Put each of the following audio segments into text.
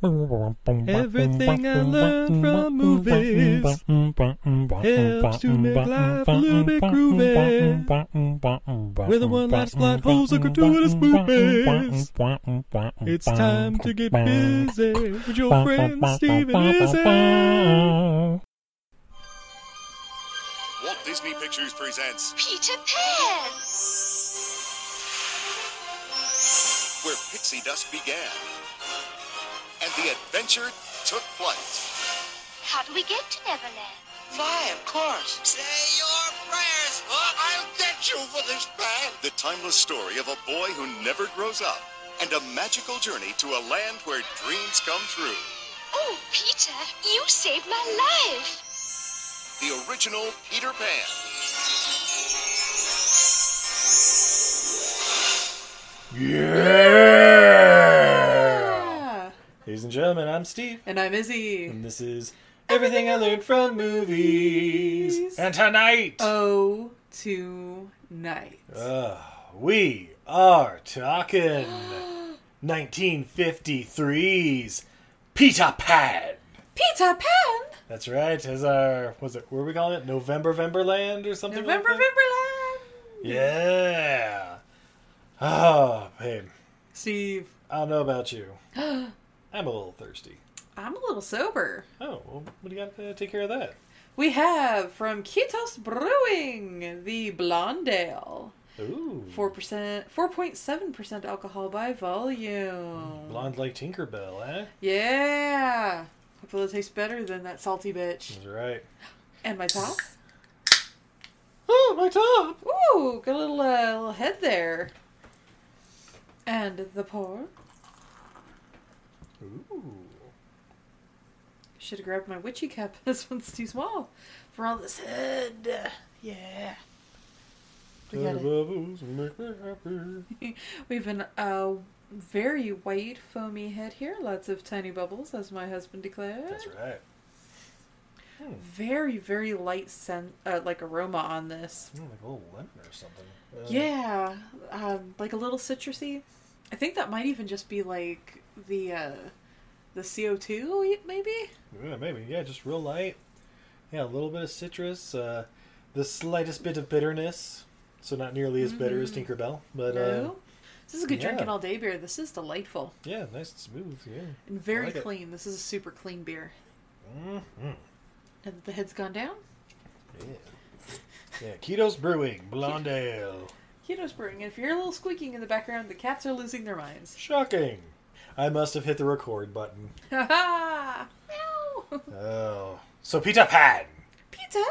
Everything I learned from movies helps to make life a little bit groovy. With a one last plot holes and gratuitous movies. It's time to get busy with your friend Steve and Izzy. Walt Disney Pictures presents Peter Pan. Where Pixie Dust Began. And the adventure took flight. How do we get to Neverland? Fly, of course. Say your prayers. I'll get you for this plan. The timeless story of a boy who never grows up and a magical journey to a land where dreams come true. Oh, Peter, you saved my life. The original Peter Pan. Yeah! And gentlemen, I'm Steve. And I'm Izzy. And this is Everything I Learned from Movies. And tonight, Oh, tonight. uh, we are talking 1953's Peter Pan. Peter Pan. That's right. As our was it? What were we calling it? November Vemberland or something? November, like? Vemberland. Yeah. Oh, babe. Steve, I don't know about you. I'm a little thirsty. I'm a little sober. Oh, well, what do you got to take care of that? We have from Kitos Brewing the Blonde Ale. Ooh. Four percent, four point seven percent alcohol by volume. Blonde like Tinkerbell, eh? Yeah. Hopefully it tastes better than that salty bitch. That's right. And my top. Oh, my top! Ooh, got a little, uh, little head there. And the pour. Ooh. Should have grabbed my witchy cap. This one's too small for all this head. Yeah. We got it. Make me happy. We've an uh, very white foamy head here. Lots of tiny bubbles, as my husband declared. That's right. Very, very light scent, uh, like aroma on this. Mm, like a little lemon or something. Uh, Yeah, um, like a little citrusy. I think that might even just be like the uh, the CO two, maybe. Yeah, maybe. Yeah, just real light. Yeah, a little bit of citrus. Uh, the slightest bit of bitterness. So not nearly as bitter as Tinkerbell, but uh, Mm-hmm. This is a good yeah. drinking all day beer. This is delightful yeah, nice and smooth. Yeah. and very like it. clean. This is a super clean beer. hmm And the head's gone down. Yeah. Yeah, Keto's Brewing, Blonde Ale. Keto Spring. And if you're a little squeaking in the background, the cats are losing their minds. Shocking. I must have hit the record button. Ha ha! Oh. So Peter Pan. Pizza!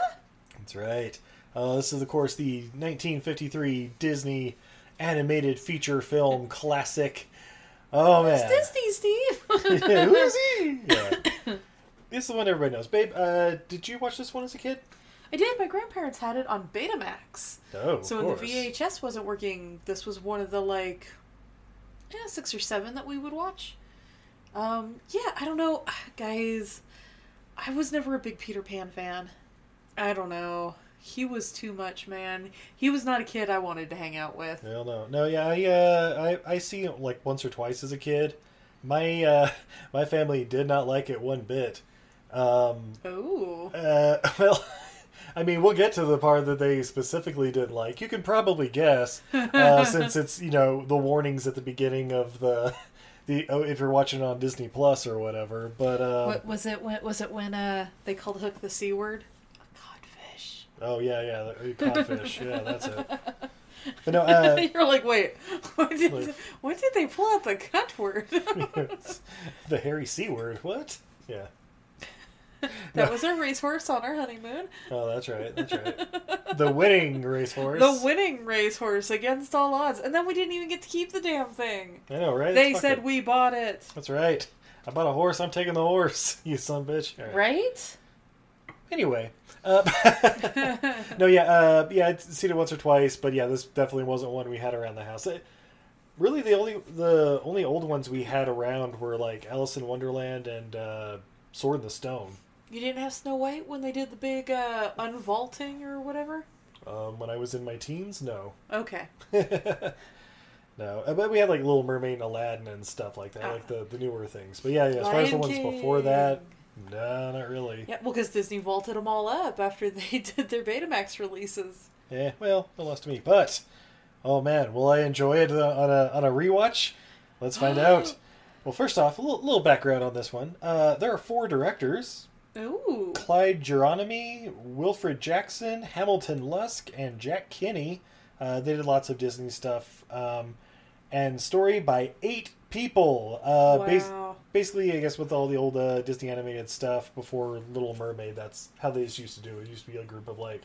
That's right. Uh, this is, of course, the 1953 Disney animated feature film classic. Oh, man. It's Disney, Steve! Yeah, who is he? Yeah. This is the one everybody knows. Babe, uh, did you watch this one as a kid? I did. My grandparents had it on Betamax. Oh, So when the. VHS wasn't working, this was one of the like, yeah, six or seven that we would watch. Um, yeah, I don't know, guys. I was never a big Peter Pan fan. I don't know. He was too much, man. He was not a kid I wanted to hang out with. Hell no. No, yeah, I, uh, I, I see it like once or twice as a kid. my uh, my family did not like it one bit. Um, Ooh. uh, well, I mean, we'll get to the part that they specifically didn't like. You can probably guess, uh, since it's you know the warnings at the beginning of the the oh, if you're watching on Disney Plus or whatever. But uh, What was it? When was it when uh they called Hook the c word? A codfish. oh yeah, yeah, the codfish. yeah, that's it. But no, uh, You're like, wait, when did Like- when did they pull out the cut word? the hairy c word. What? Yeah. that was our racehorse on our honeymoon. Oh, that's right. That's right. The winning racehorse. The winning racehorse against all odds, and then we didn't even get to keep the damn thing. I know, right? They said it. we bought it, That's right. I bought a horse. I'm taking the horse. You son of a bitch. Right. right? Anyway, uh, no, yeah, uh, yeah, I'd seen it once or twice, but yeah, this definitely wasn't one we had around the house. It- really, the only the only old ones we had around were like Alice in Wonderland and uh, Sword in the Stone. You didn't have Snow White when they did the big uh, unvaulting or whatever. Um, when I was in my teens, no, Okay. no, Uh, but we had like Little Mermaid and Aladdin and stuff like that, Ah. like the the newer things. But yeah, yeah as far as the Lion ones before that, no, not really. Yeah, well, because Disney vaulted them all up after they did their Betamax releases. Yeah, well, no loss to me. But oh man, will I enjoy it uh, on a on a rewatch? Let's find out. Well, first off, a little, little background on this one. Uh, there are four directors: Ooh. Clyde Geronimi, Wilfred Jackson, Hamilton Lusk, and Jack Kinney. Uh, they did lots of Disney stuff, um, and story by eight people. Uh, bas- Wow. basically, I guess with all the old uh, Disney animated stuff before Little Mermaid, that's how they used to do it. It used to be a group of like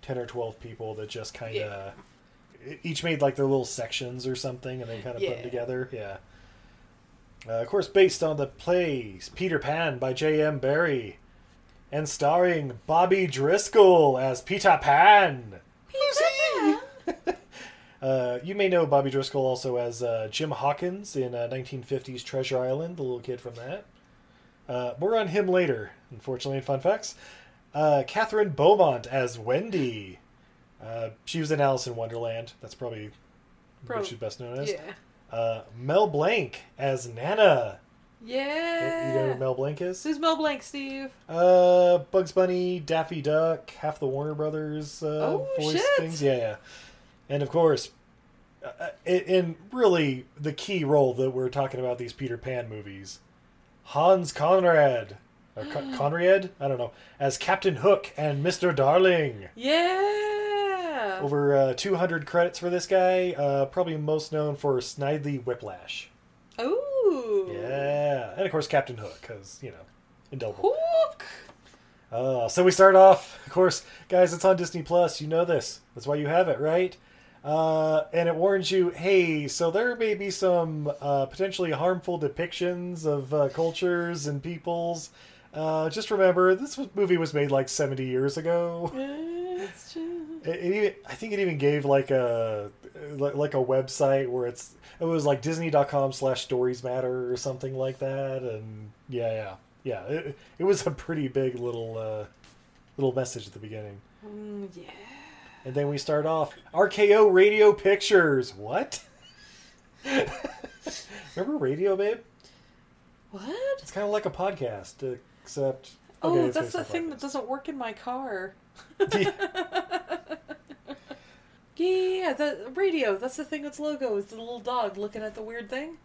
ten or twelve people that just kind of each made like their little sections or something, and they kind of put them together. Yeah. Uh, of course, based on the plays Peter Pan by J.M. Barrie, and starring Bobby Driscoll as Peter Pan. Uh, you may know Bobby Driscoll also as uh, Jim Hawkins in uh, 1950s Treasure Island, the little kid from that. Uh, more on him later, unfortunately, in fun facts. Uh, Kathryn Beaumont as Wendy. Uh, she was in Alice in Wonderland. That's probably Pro- what she's best known as. Yeah. Uh, Mel Blanc as Nana. Yeah. You know who Mel Blanc is? Who's Mel Blanc, Steve? Uh, Bugs Bunny, Daffy Duck, half the Warner Brothers uh, Oh, voice shit. things. Yeah, yeah. And of course, uh, in, in really the key role that we're talking about these Peter Pan movies, Hans Conrad, or Con- Conrad, I don't know, as Captain Hook and Mister Darling. Yeah. Over uh, 200 credits for this guy. Uh, probably most known for Snidely Whiplash. Ooh. Yeah, and of course Captain Hook, because you know, indelible. Hook. Uh, so we start off, of course, guys. It's on Disney Plus. You know this. That's why you have it, right? Uh, and it warns you, hey, so there may be some uh, potentially harmful depictions of uh, cultures and peoples. Uh, just remember, this movie was made like 70 years ago. It's true. It, it even, I think it even gave like a like, like a website where it's it was like Disney.com slash Stories Matter or something like that, and yeah, yeah, yeah. It, it was a pretty big little uh, little message at the beginning, Mm, yeah. and then we start off RKO Radio Pictures. What? Remember radio, babe? What? It's kind of like a podcast, except Oh, okay, it's that's the thing that doesn't work in my car. podcast. Yeah, the radio. That's the thing that's logo. It's the little dog looking at the weird thing.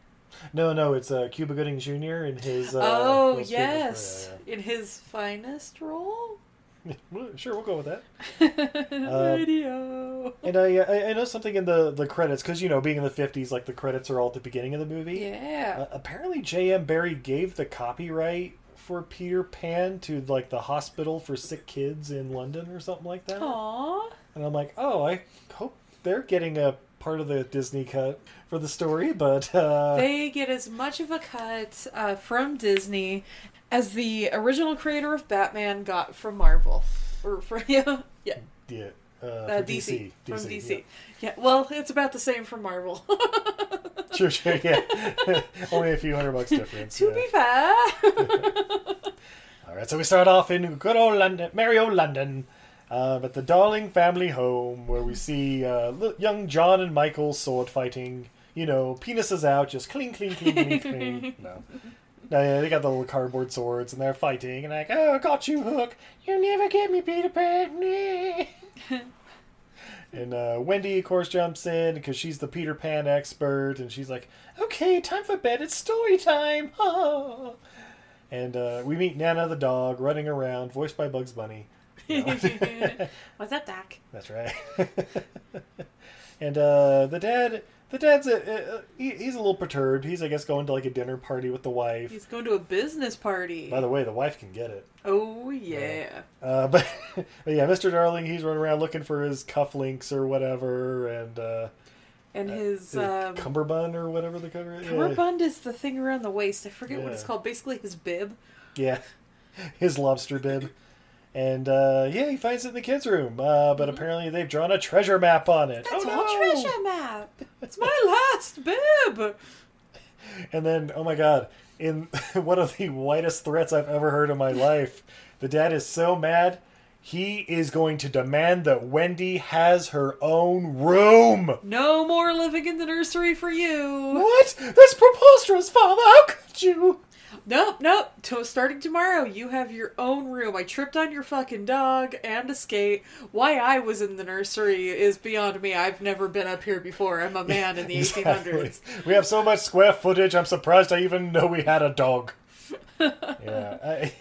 no, no, it's uh, Cuba Gooding Jr. in his. Uh, oh, yes. yeah, In his finest role? Sure, we'll go with that. radio. And I, I I know something in the the credits because you know being in the fifties, like the credits are all at the beginning of the movie. Yeah. Uh, apparently, J.M. Barrie gave the copyright for Peter Pan to like the hospital for sick kids in London or something like that. Aww. And I'm like, oh, I hope they're getting a part of the Disney cut for the story, but uh, They get as much of a cut uh, from Disney as the original creator of Batman got from Marvel. Or from, yeah. Yeah. yeah, uh, Uh, for DC, from DC, DC. Yeah. Well, it's about the same for Marvel. Sure, sure, yeah. Only a few hundred bucks difference. to yeah. be fair. All right, so we start off in good old London, merry old London, um, at the Darling family home, where we see uh, young John and Michael sword fighting. you know, penises out, just clean, clean, clean, clean, clean. No. No, yeah, they got the little cardboard swords and they're fighting and like, oh, I got you, Hook. You never get me, Peter Pan. And uh, Wendy, of course, jumps in because she's the Peter Pan expert and she's like, okay, time for bed. It's story time. and uh, we meet Nana the dog running around, voiced by Bugs Bunny. You know? What's up, Doc? That's right. and uh, the dad, the dad's a, uh, he, he's a little perturbed. He's, I guess, going to like a dinner party with the wife. He's going to a business party. By the way, the wife can get it. oh yeah. Uh, but, but yeah, Mr. Darling, he's running around looking for his cufflinks or whatever, and uh, And his is um, cummerbund or whatever the cover. Yeah. cummerbund is the thing around the waist. I forget what it's called. Basically, his bib. Yeah, his lobster bib. And uh, yeah, he finds it in the kids' room. Uh, but apparently, they've drawn a treasure map on it. That's oh, all no! treasure map. It's my last bib. And then, oh my god, in one of the whitest threats I've ever heard in my life, the dad is so mad, he is going to demand that Wendy has her own room. No more living in the nursery for you. What? That's preposterous, Father. How could you? Nope, nope. To, starting tomorrow, you have your own room. I tripped on your fucking dog and a skate. Why I was in the nursery is beyond me. I've never been up here before. I'm a man in the 1800s. We have so much square footage. I'm surprised I even know we had a dog. yeah. I,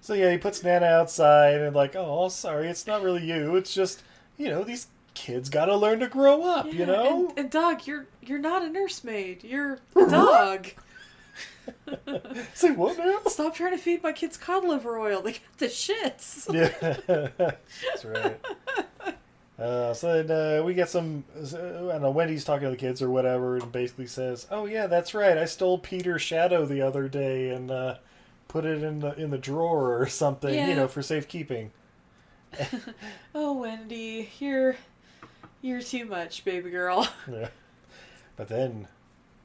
so yeah, he puts Nana outside and like, oh, sorry, it's not really you. It's just, you know, these kids got to learn to grow up. you know. And, and dog, you're you're not a nursemaid. You're a dog. Say what now? Stop trying to feed my kids cod liver oil. They got the shits. Yeah, that's right. Uh, so then uh, we get some. Uh, I don't know. Wendy's talking to the kids or whatever, and basically says, "Oh yeah, that's right. I stole Peter's shadow the other day and uh, put it in the in the drawer or something, you know, for safekeeping." Oh, Wendy, you're you're too much, baby girl. Yeah. But then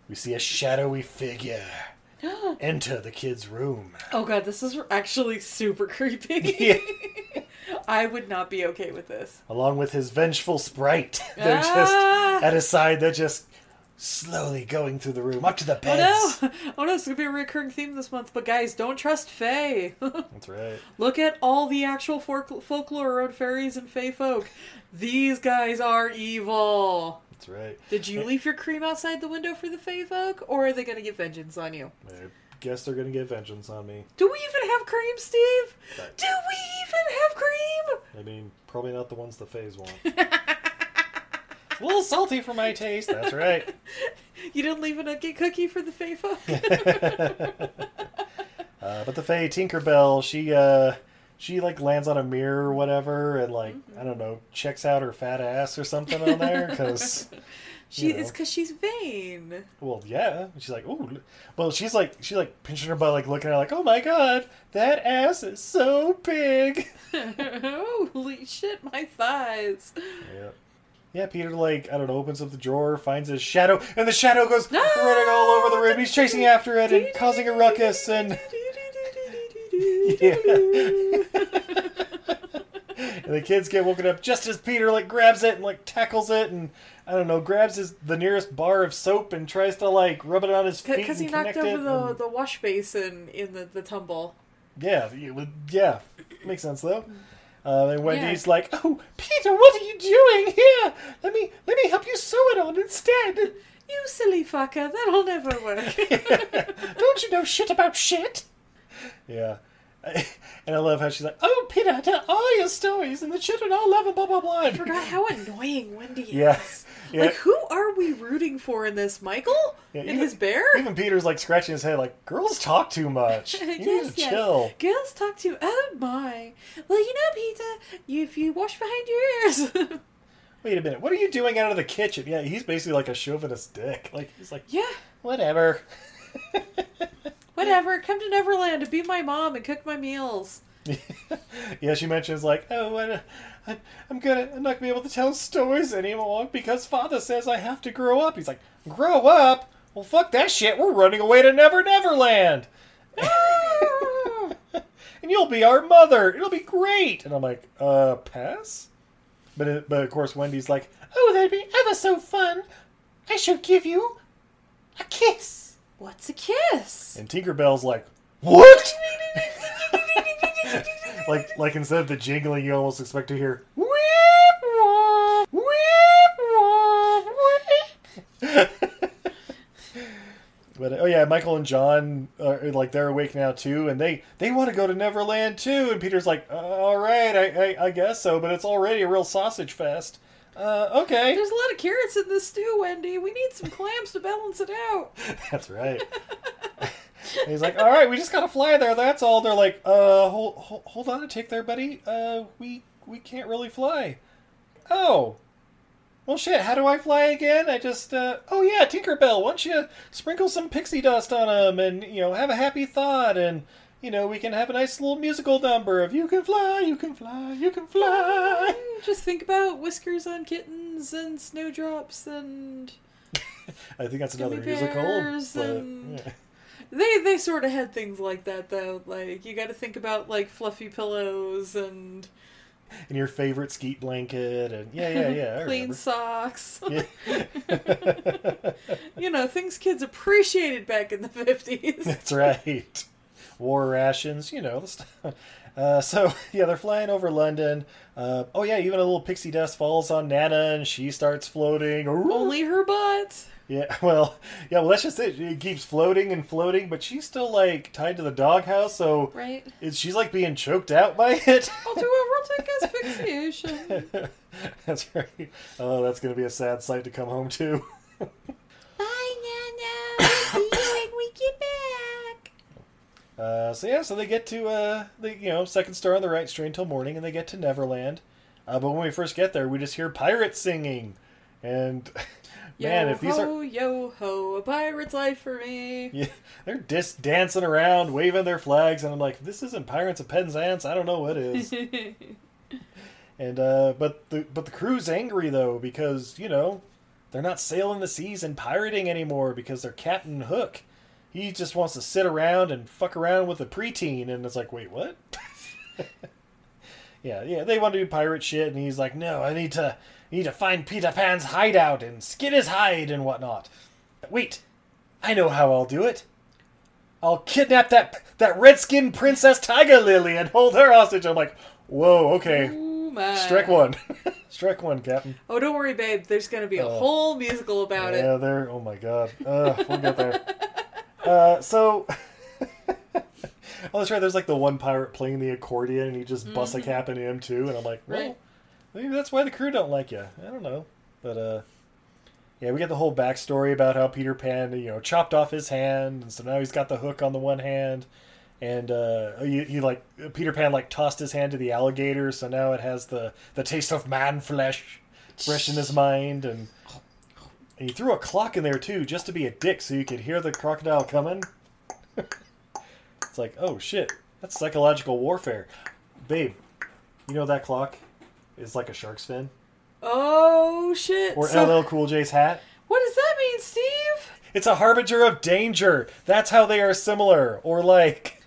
we see a shadowy figure enter the kid's room. Oh god, this is actually super creepy. Yeah. I would not be okay with this. Along with his vengeful sprite. They're Ah. just at his side. They're just slowly going through the room up to the Oh beds. no! Oh no, it's gonna be a recurring theme this month. But guys, don't trust Fae. That's right. Look at all the actual folk- folklore around fairies and Fae folk. These guys are evil. That's right. Did you leave your cream outside the window for the Fae folk, or are they gonna get vengeance on you? I guess they're gonna get vengeance on me. Do we even have cream, Steve? Do we even have cream? I mean, probably not the ones the phase want. It's a little salty for my taste. That's right. You didn't leave a nugget cookie for the Fae folk? Uh, but the Fae Tinkerbell, she uh, she like lands on a mirror or whatever, and like I don't know, checks out her fat ass or something on there because. She know. it's because she's vain. Well, yeah. She's like, ooh. Well, she's like, she's like pinching her butt, like looking at, her like, oh my god, that ass is so big. Holy shit, my thighs. Yeah. Yeah, Peter like I don't know opens up the drawer, finds a shadow, and the shadow goes No! running all over the room. He's chasing after it and causing a ruckus, and and the kids get woken up just as Peter like grabs it and like tackles it, and I don't know, grabs his the nearest bar of soap and tries to like rub it on his feet Because he knocked over the, and- the wash basin in the, the tumble. Yeah, would- yeah, makes sense though. Uh, and Wendy's Yeah. like, "Oh, Peter, what are you doing here? Let me let me help you sew it on instead. You silly fucker, that'll never work. Don't you know shit about shit?" Yeah, and I love how she's like, "Oh, Peter, I tell all your stories, and the children all love it." Blah blah blah. I forgot how annoying Wendy is. Yeah. Like, who are we rooting for in this? Michael? Yeah, and even- his bear? Even Peter's like scratching his head, like, "Girls talk too much. You need yes, to yes. chill." Girls talk to. Oh my. Well, you know, Peter, you, if you wash behind your ears. Wait a minute, what are you doing out of the kitchen? Yeah, he's basically like a chauvinist dick. Like he's like, yeah. whatever. Whatever. Come to Neverland to be my mom and cook my meals. yeah, she mentions like, oh, I, I, I'm gonna, I'm not gonna be able to tell stories anymore because Father says I have to grow up. He's like, grow up? Well, fuck that shit. We're running away to Never Never Land, and you'll be our mother. It'll be great. And I'm like, uh, pass. But but of course Wendy's like, oh, that'd be ever so fun. I should give you A kiss. What's a kiss? And Tinkerbell's like, what? like, like instead of the jingling, you almost expect to hear. "Whip, wah, whip, wah, whip." But oh yeah, Michael and John are like they're awake now too, and they they want to go to Neverland too. And Peter's like, uh, "All right, I, I I guess so, but it's already a real sausage fest." Uh, okay, There's a lot of carrots in this stew, Wendy. We need some clams to balance it out. that's right. He's like, "All right, we just gotta fly there. That's all." They're like, "Uh, hold hold, hold on a tick there, buddy. Uh, we we can't really fly." Oh. Well, shit, how do I fly again? I just, uh, oh yeah, Tinkerbell, why don't you sprinkle some pixie dust on them and, you know, have a happy thought and, you know, we can have a nice little musical number of you can fly, you can fly, you can fly. Mm, just think about whiskers on kittens and snowdrops and I think that's another musical. But, and- yeah. they they sort of had things like that though. Like you got to think about like fluffy pillows and And your favorite skeet blanket and, yeah, yeah, yeah. Clean socks. Yeah. you know, things kids appreciated back in the 50s. That's right. War rations, you know. Uh, so yeah, they're flying over London. Uh, oh yeah, even a little pixie dust falls on Nana, and she starts floating. Only her butt. Yeah, well, yeah, well that's just it. It keeps floating and floating, but she's still like tied to the doghouse, so Right. it's, she's like being choked out by it. I'll do a rotic asphyxiation. that's right. Oh, that's gonna be a sad sight to come home to. Bye, Nana. See you when we get back. Uh, so yeah, so they get to uh, the you know second star on the right straight until morning, and they get to Neverland. Uh, but when we first get there, we just hear pirates singing, and man, yo if these ho, are yo ho, a pirate's life for me. yeah, they're just dancing around, waving their flags, and I'm like, this isn't Pirates of Penzance. I don't know what is. and uh, but the but the crew's angry though because you know they're not sailing the seas and pirating anymore because their Captain Hook. He just wants to sit around and fuck around with a preteen, and it's like, wait, what? yeah, yeah, they want to do pirate shit, and he's like, no, I need to, need to find Peter Pan's hideout and skin his hide and whatnot. Wait, I know how I'll do it. I'll kidnap that that redskin princess Tiger Lily and hold her hostage. I'm like, whoa, okay, Ooh, strike one, strike one, Captain. Oh, don't worry, babe. There's going to be a Uh, whole musical about yeah, it. Yeah, there. Oh my god. Uh, we'll get there. Uh, so, oh, that's right. There's like the one pirate playing the accordion, and he just busts a cap into him too. And I'm like, well, Right. maybe that's why the crew don't like you. I don't know, but uh, yeah, we get the whole backstory about how Peter Pan, you know, chopped off his hand, and so now he's got the hook on the one hand. And uh, he, he like Peter Pan like tossed his hand to the alligator, so now it has the the taste of man flesh fresh in his mind, and and he threw a clock in there too, just to be a dick, so you could hear the crocodile coming. it's like, oh shit, that's psychological warfare, babe. You know that clock is like a shark's fin, Oh, shit. or So- LL Cool J's hat. what does that mean, Steve? It's a harbinger of danger. That's how they are similar. Or like,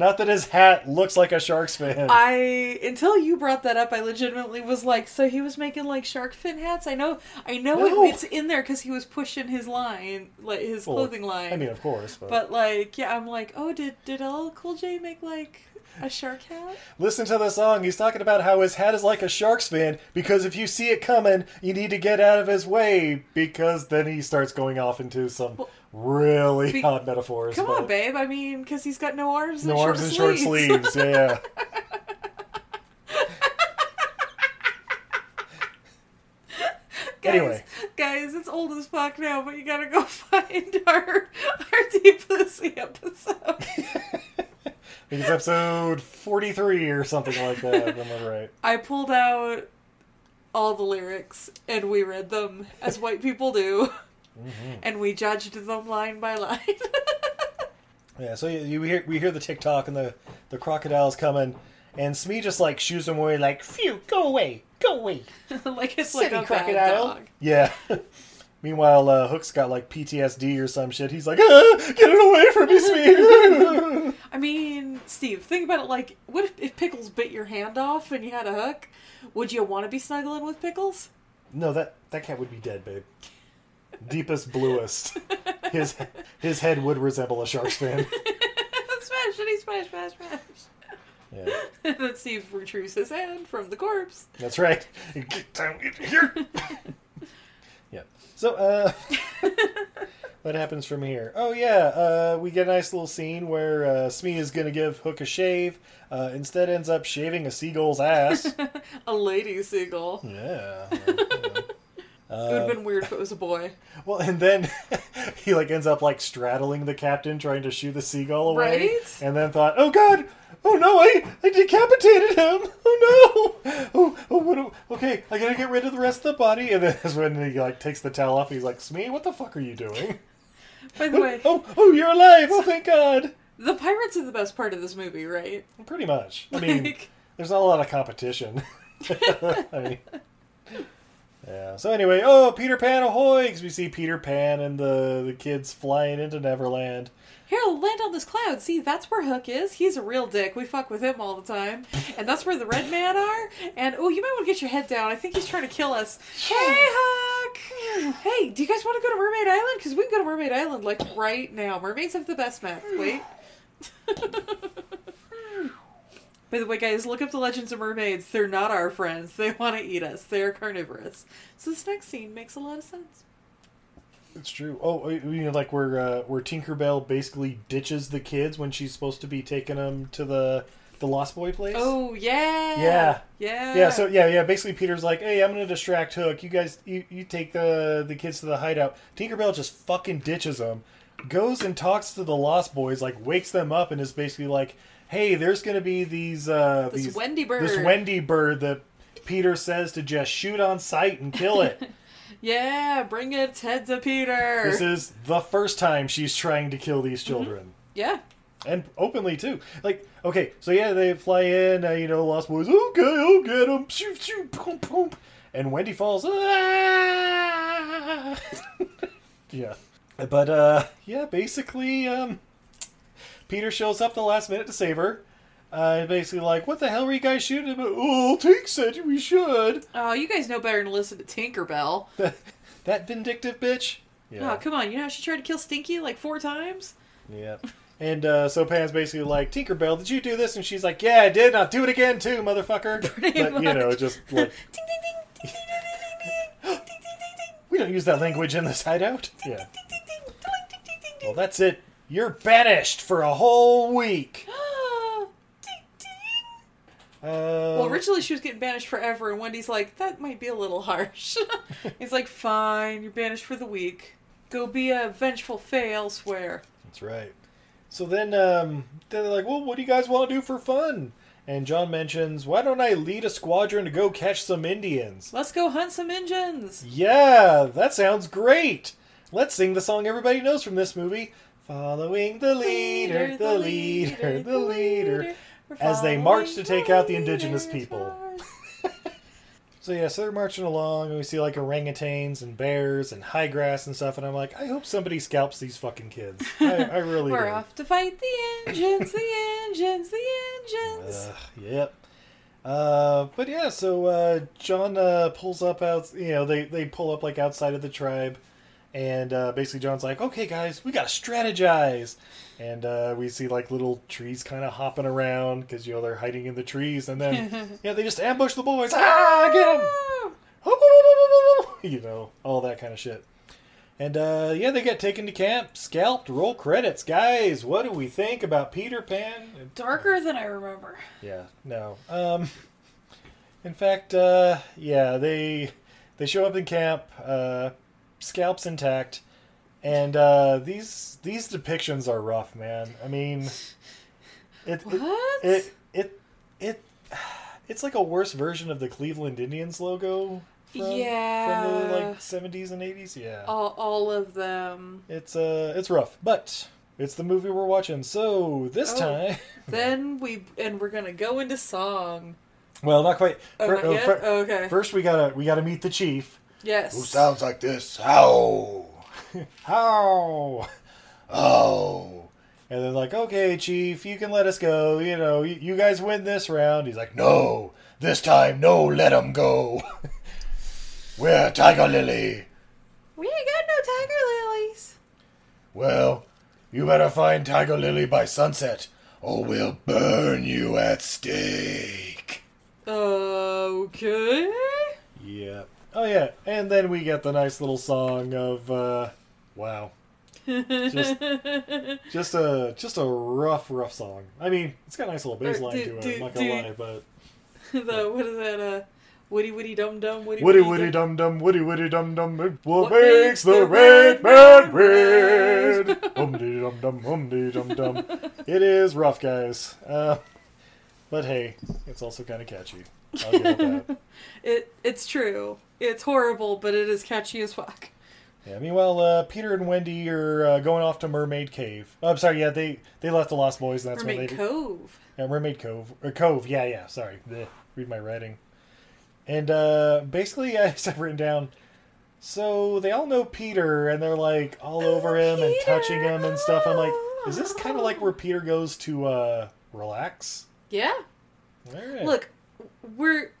not that his hat looks like a shark's fin. I until you brought that up, I legitimately was like, so he was making like shark fin hats. I know, I know No. it, it's in there because he was pushing his line, like his Well, clothing line. I mean, of course, but, but like, yeah, I'm like, oh, did did LL Cool J make like a shark hat? listen to the song. He's talking about how his hat is like a shark's fin because if you see it coming, you need to get out of his way because then he starts going off into some really be- odd metaphors. Come on, babe. I mean, because he's got no arms, No and arms short and short sleeves. Yeah. guys, Anyway. guys, it's old as fuck now, but you gotta go find our our deep pussy episode. I think it's episode 43 or something like that, if I'm right. I pulled out all the lyrics and we read them as white people do, Mm-hmm. and we judged them line by line. Yeah, so you, you hear we hear the TikTok and the the crocodile's coming, and Smee just like shoos him away, like "Phew, go away, go away, like it's silly like a bad crocodile." dog. Yeah. Meanwhile, uh, Hook's got like PTSD or some shit. He's like, ah, "Get it away from me, Smee!" I mean, Steve, think about it like, what if, if Pickles bit your hand off and you had a hook? Would you want to be snuggling with Pickles? no, that that cat would be dead, babe. Deepest bluest. His his head would resemble a shark's fin. smash, shitty, smash, smash, smash. Yeah, then Steve retrieves his hand from the corpse. that's right. Get down here. yeah. So, uh, what happens from here? Oh yeah, uh, we get a nice little scene where uh, Smee is gonna give Hook a shave. Uh, instead, ends up shaving a seagull's ass. A lady seagull. yeah. Uh, it would have been weird if it was a boy. Well, and then he like ends up like straddling the captain, trying to shoo the seagull away, Right? and then thought, "Oh God, oh no, I I decapitated him. Oh no, oh oh what? okay, I gotta get rid of the rest of the body." And then that's when he like takes the towel off. He's like, "Smee, what the fuck are you doing?" By the oh, way, oh oh, you're alive. Oh thank God. the pirates are the best part of this movie, right? Pretty much. I mean, Like- there's not a lot of competition. I mean, yeah. So anyway, oh Peter Pan ahoy! Because we see Peter Pan and the the kids flying into Neverland. Here, land on this cloud. See, that's where Hook is. He's a real dick. We fuck with him all the time. And that's where the Red Man are. And, oh, you might want to get your head down. I think he's trying to kill us. Hey, Hook! Hey, do you guys want to go to Mermaid Island? Because we can go to Mermaid Island, like, right now. Mermaids have the best meth. Wait. By the way, guys, look up the Legends of Mermaids. They're not our friends. They want to eat us. They're carnivorous. So this next scene makes a lot of sense. It's true. Oh, you know, like where uh, where Tinkerbell basically ditches the kids when she's supposed to be taking them to the the Lost Boy place. Oh, yeah. Yeah. Yeah. Yeah, so yeah, yeah. Basically, Peter's like, "Hey, I'm gonna distract Hook. You guys, you, you take the the kids to the hideout." Tinkerbell just fucking ditches them, goes and talks to the Lost Boys, like wakes them up, and is basically like, "Hey, there's gonna be these uh This these Wendy bird. this Wendy bird that Peter says to just shoot on sight and kill it." Yeah, bring its head to Peter. this is the first time she's trying to kill these children. yeah. and openly too. Like, okay, so yeah, they fly in. Uh, you know, Lost Boys. Okay, I'll get them. Shoot, shoot, boom, boom. And Wendy falls. Ah! yeah, but uh, yeah, basically, um, Peter shows up the last minute to save her. Uh, and basically, like, what the hell were you guys shooting about? Oh, Tink said we should. Oh, you guys know better than to listen to Tinkerbell. that vindictive bitch. Yeah. Oh, come on. You know how she tried to kill Stinky like four times? Yeah. And uh, so Pan's basically like, Tinkerbell, did you do this? And she's like, Yeah, I did. Now do it again too, motherfucker. but you know, just like we don't use that language in this hideout. Yeah. Well, that's it. You're banished for a whole week. Uh, Well, originally she was getting banished forever, and Wendy's like, that might be a little harsh. He's like, fine, you're banished for the week. Go be a vengeful fae elsewhere. That's right. So then, um, then they're like, "Well, what do you guys want to do for fun?" And John mentions, "Why don't I lead a squadron to go catch some Indians?" Let's go hunt some engines. Yeah, that sounds great. Let's sing the song everybody knows from this movie. Following the leader, the leader, the leader, as they march to take out the indigenous people. So yeah, so they're marching along, and we see like orangutans and bears and high grass and stuff, and I'm like, I hope somebody scalps these fucking kids. I, I really We're do. off to fight the engines, the engines, the engines. Ugh, yep. Uh, but yeah, so uh, John uh, pulls up out. You know, they they pull up like outside of the tribe, and uh, basically John's like, "Okay, guys, we gotta strategize." And uh, we see like little trees kind of hopping around because you know they're hiding in the trees, and then yeah, they just ambush the boys. Ah, get them! You know, all that kind of shit. And uh, yeah, they get taken to camp, scalped. Roll credits, guys. What do we think about Peter Pan? Darker than I remember. Yeah, no. Um, in fact, uh, yeah, they they show up in camp, uh, scalps intact, and uh, these these depictions are rough, man. I mean, it What? it it it, it's like a worse version of the Cleveland Indians logo. From, from the Yeah. like seventies and eighties. Yeah, All, all of them. it's uh it's rough, but it's the movie we're watching. So this Oh. time. Then we and we're gonna go into song. Well, not quite. Oh, Fir- not oh, fir- Oh, okay. First, we gotta we gotta meet the chief. Yes. Who sounds like this? How? How? Oh. And then like, okay, chief, you can let us go. You know, you, you guys win this round. He's like, no. No. This time, no, let him go. We're Tiger Lily. We ain't got no Tiger Lilies. Well, you better find Tiger Lily by sunset, or we'll burn you at stake. Okay. Yeah. Oh yeah, and then we get the nice little song of uh wow. Just just a just a rough rough song. I mean, it's got a nice little bass line do- to it, do- I'm not gonna do- lie, but the what is that? Uh, Woody Woody Dum Dum Woody Woody woody Dum. dum dum, woody woody dum dum, what, makes the red man red? Hum dee dum dum, hum dee dum dum. It is rough, guys. Uh, but hey, it's also kind of catchy. It it's true. It's horrible, but it is catchy as fuck. Yeah. Meanwhile, uh, Peter and Wendy are uh, going off to Mermaid Cave. Oh, I'm sorry. Yeah, they they left the Lost Boys, and that's Mermaid they Cove. Yeah, Mermaid Cove or Cove. Yeah, yeah. Sorry, Bleh. read my writing. And uh, basically, I just written down. So they all know Peter, and they're like all over him and touching him and stuff. I'm like, is this kind of like where Peter goes to uh, relax? Yeah. Right. Look, we're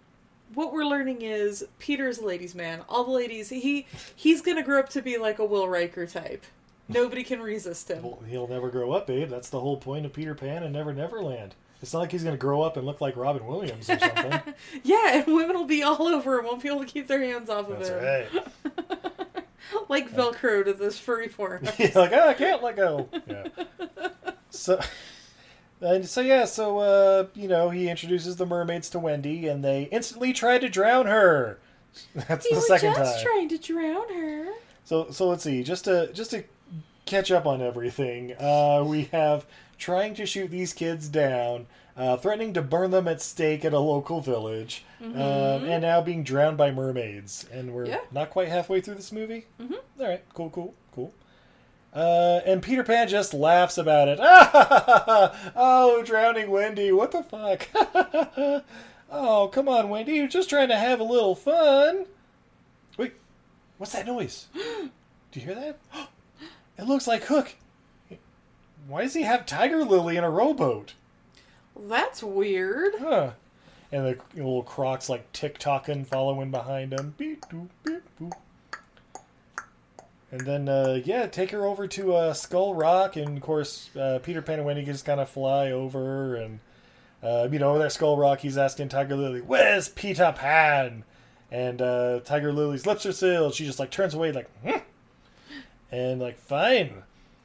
what we're learning is Peter's a ladies' man. All the ladies, he he's gonna grow up to be like a Will Riker type. Nobody can resist him. Well, he'll never grow up, babe. That's the whole point of Peter Pan and Never Neverland. It's not like he's going to grow up and look like Robin Williams or something. Yeah, and women will be all over him. Won't be able to keep their hands off of That's him. right. Like Velcro to this furry form. yeah, like oh, I can't let go. Yeah. So, and so yeah, so uh, you know, he introduces the mermaids to Wendy, and they instantly try to drown her. That's the second time. trying to drown her. So so let's see, just to just to catch up on everything, uh, we have trying to shoot these kids down, uh, threatening to burn them at stake at a local village, um, and now being drowned by mermaids. And we're Yeah. not quite halfway through this movie. Mm-hmm. All right, cool, cool. Uh, and Peter Pan just laughs about it. oh, drowning Wendy, what the fuck? oh, come on, Wendy, you're just trying to have a little fun. Wait, what's that noise? Do you hear that? It looks like Hook. Why does he have Tiger Lily in a rowboat? That's weird. Huh. And the little croc's like tick tocking, following behind him. Beep, doop, beep, boop. And then, uh, yeah, take her over to uh, Skull Rock, and of course, uh, Peter Pan and Wendy just kind of fly over, and uh, you know, over there, Skull Rock, he's asking Tiger Lily, "Where's Peter Pan?" And uh, Tiger Lily's lips are sealed. She just like turns away, like, hmm. and like, fine.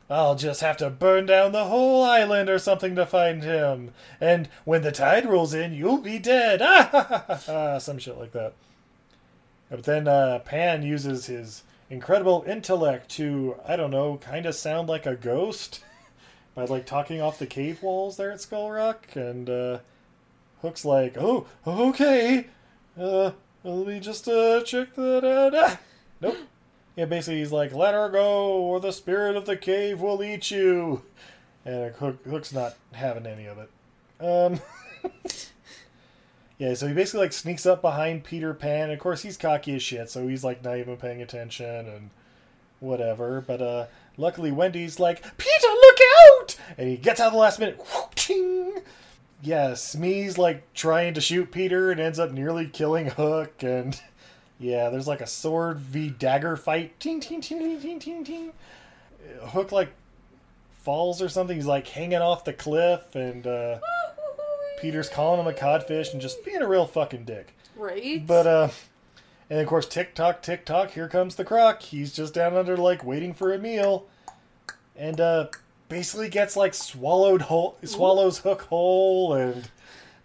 I'll just have to burn down the whole island or something to find him. And when the tide rolls in, you'll be dead. Ah, ha, ha, ha. Some shit like that. But then uh, Pan uses his incredible intellect to, I don't know, kind of sound like a ghost by like talking off the cave walls there at Skull Rock. And uh, Hook's like, oh, okay. Uh, let me just uh, check that out. Ah. Nope. Yeah, basically he's like, "Let her go, or the spirit of the cave will eat you." And Hook, Hook's not having any of it. Um, yeah, so he basically like sneaks up behind Peter Pan. Of course, he's cocky as shit, so he's like not even paying attention and whatever. But uh, luckily, Wendy's like, "Peter, look out!" And he gets out the last minute. Whoo-ching! Yeah, Smee's like trying to shoot Peter and ends up nearly killing Hook and. Yeah, there's like a sword v dagger fight. Ting ting ting ting ting ting ting. Hook like falls or something. He's like hanging off the cliff, and uh, Peter's calling him a codfish and just being a real fucking dick. Right? But uh, and of course, tick tock, tick tock. Here comes the croc. He's just down under like waiting for a meal, and uh, basically gets like swallowed whole, swallows Hook whole, and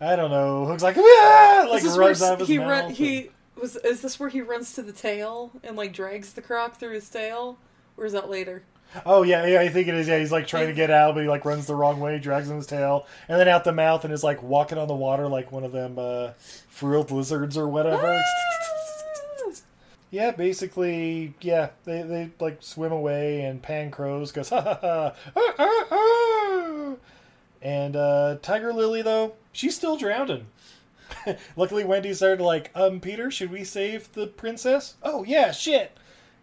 I don't know. Hook's like ah, like this runs out of his he mouth. run and- he was is this where he runs to the tail and like drags the croc through his tail? Or is that later? Oh yeah, yeah, I think it is. Yeah, he's like trying to get out, but he like runs the wrong way, drags on his tail, and then out the mouth, and is like walking on the water like one of them uh, frilled lizards or whatever. yeah, basically, yeah, they they like swim away, and Pan crows goes ha ha ha, ah, ah, ah. and uh, Tiger Lily though she's still drowning. Luckily, Wendy started like, um, Peter, should we save the princess? Oh yeah, shit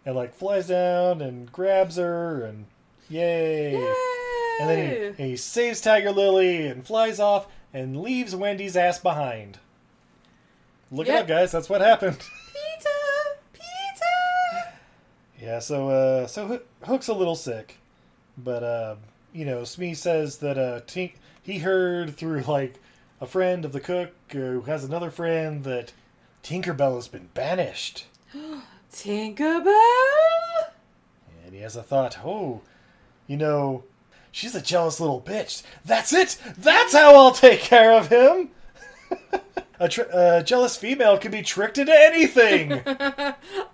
and like flies down and grabs her and yay. And then he, he saves Tiger Lily and flies off and leaves Wendy's ass behind. Look it Yep. up, guys. That's what happened. Peter, Peter. yeah. So uh, so Hook's a little sick, but uh, you know, Smee says that uh, Tink he heard through like a friend of the cook who has another friend that Tinkerbell has been banished, Tinkerbell? and he has a thought. Oh, you know, she's a jealous little bitch. That's it. That's how I'll take care of him. a, tr- a jealous female can be tricked into anything.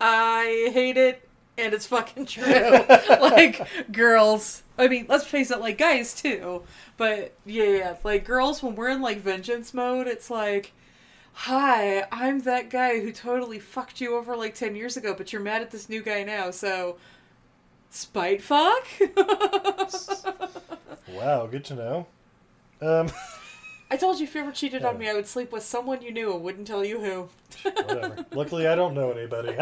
I hate it, and it's fucking true. like, girls. I mean, let's face it, like, guys too. But, yeah, yeah, like, girls, when we're in, like, vengeance mode, it's like, hi, I'm that guy who totally fucked you over, like, 10 years ago, but you're mad at this new guy now, so. Spite fuck? wow, good to know. Um, I told you if you ever cheated on me, I would sleep with someone you knew and wouldn't tell you who. whatever. Luckily, I don't know anybody.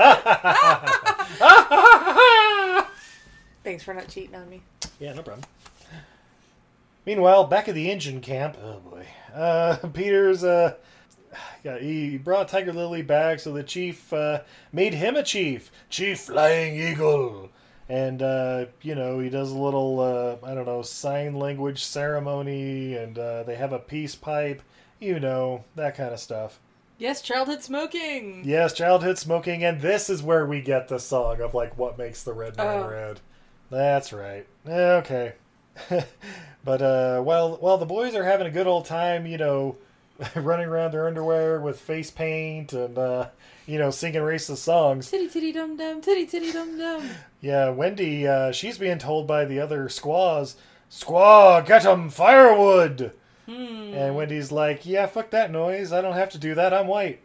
Thanks for not cheating on me. Yeah, no problem. Meanwhile, back at the engine camp, oh boy, uh, Peter's uh, yeah, he brought Tiger Lily back, so the chief uh, made him a chief, Chief Flying Eagle, and uh, you know he does a little uh, I don't know sign language ceremony, and uh, they have a peace pipe, you know that kind of stuff. Yes, childhood smoking! Yes, childhood smoking, and this is where we get the song of like what makes the red man Oh. red. That's right. Okay. but uh, while while the boys are having a good old time, you know, running around their underwear with face paint and uh, you know singing racist songs. Titty titty dum dum, titty titty dum dum. Yeah, Wendy, uh, she's being told by the other squaws, "Squaw, get 'em firewood." And Wendy's like, "Yeah, fuck that noise. I don't have to do that. I'm white."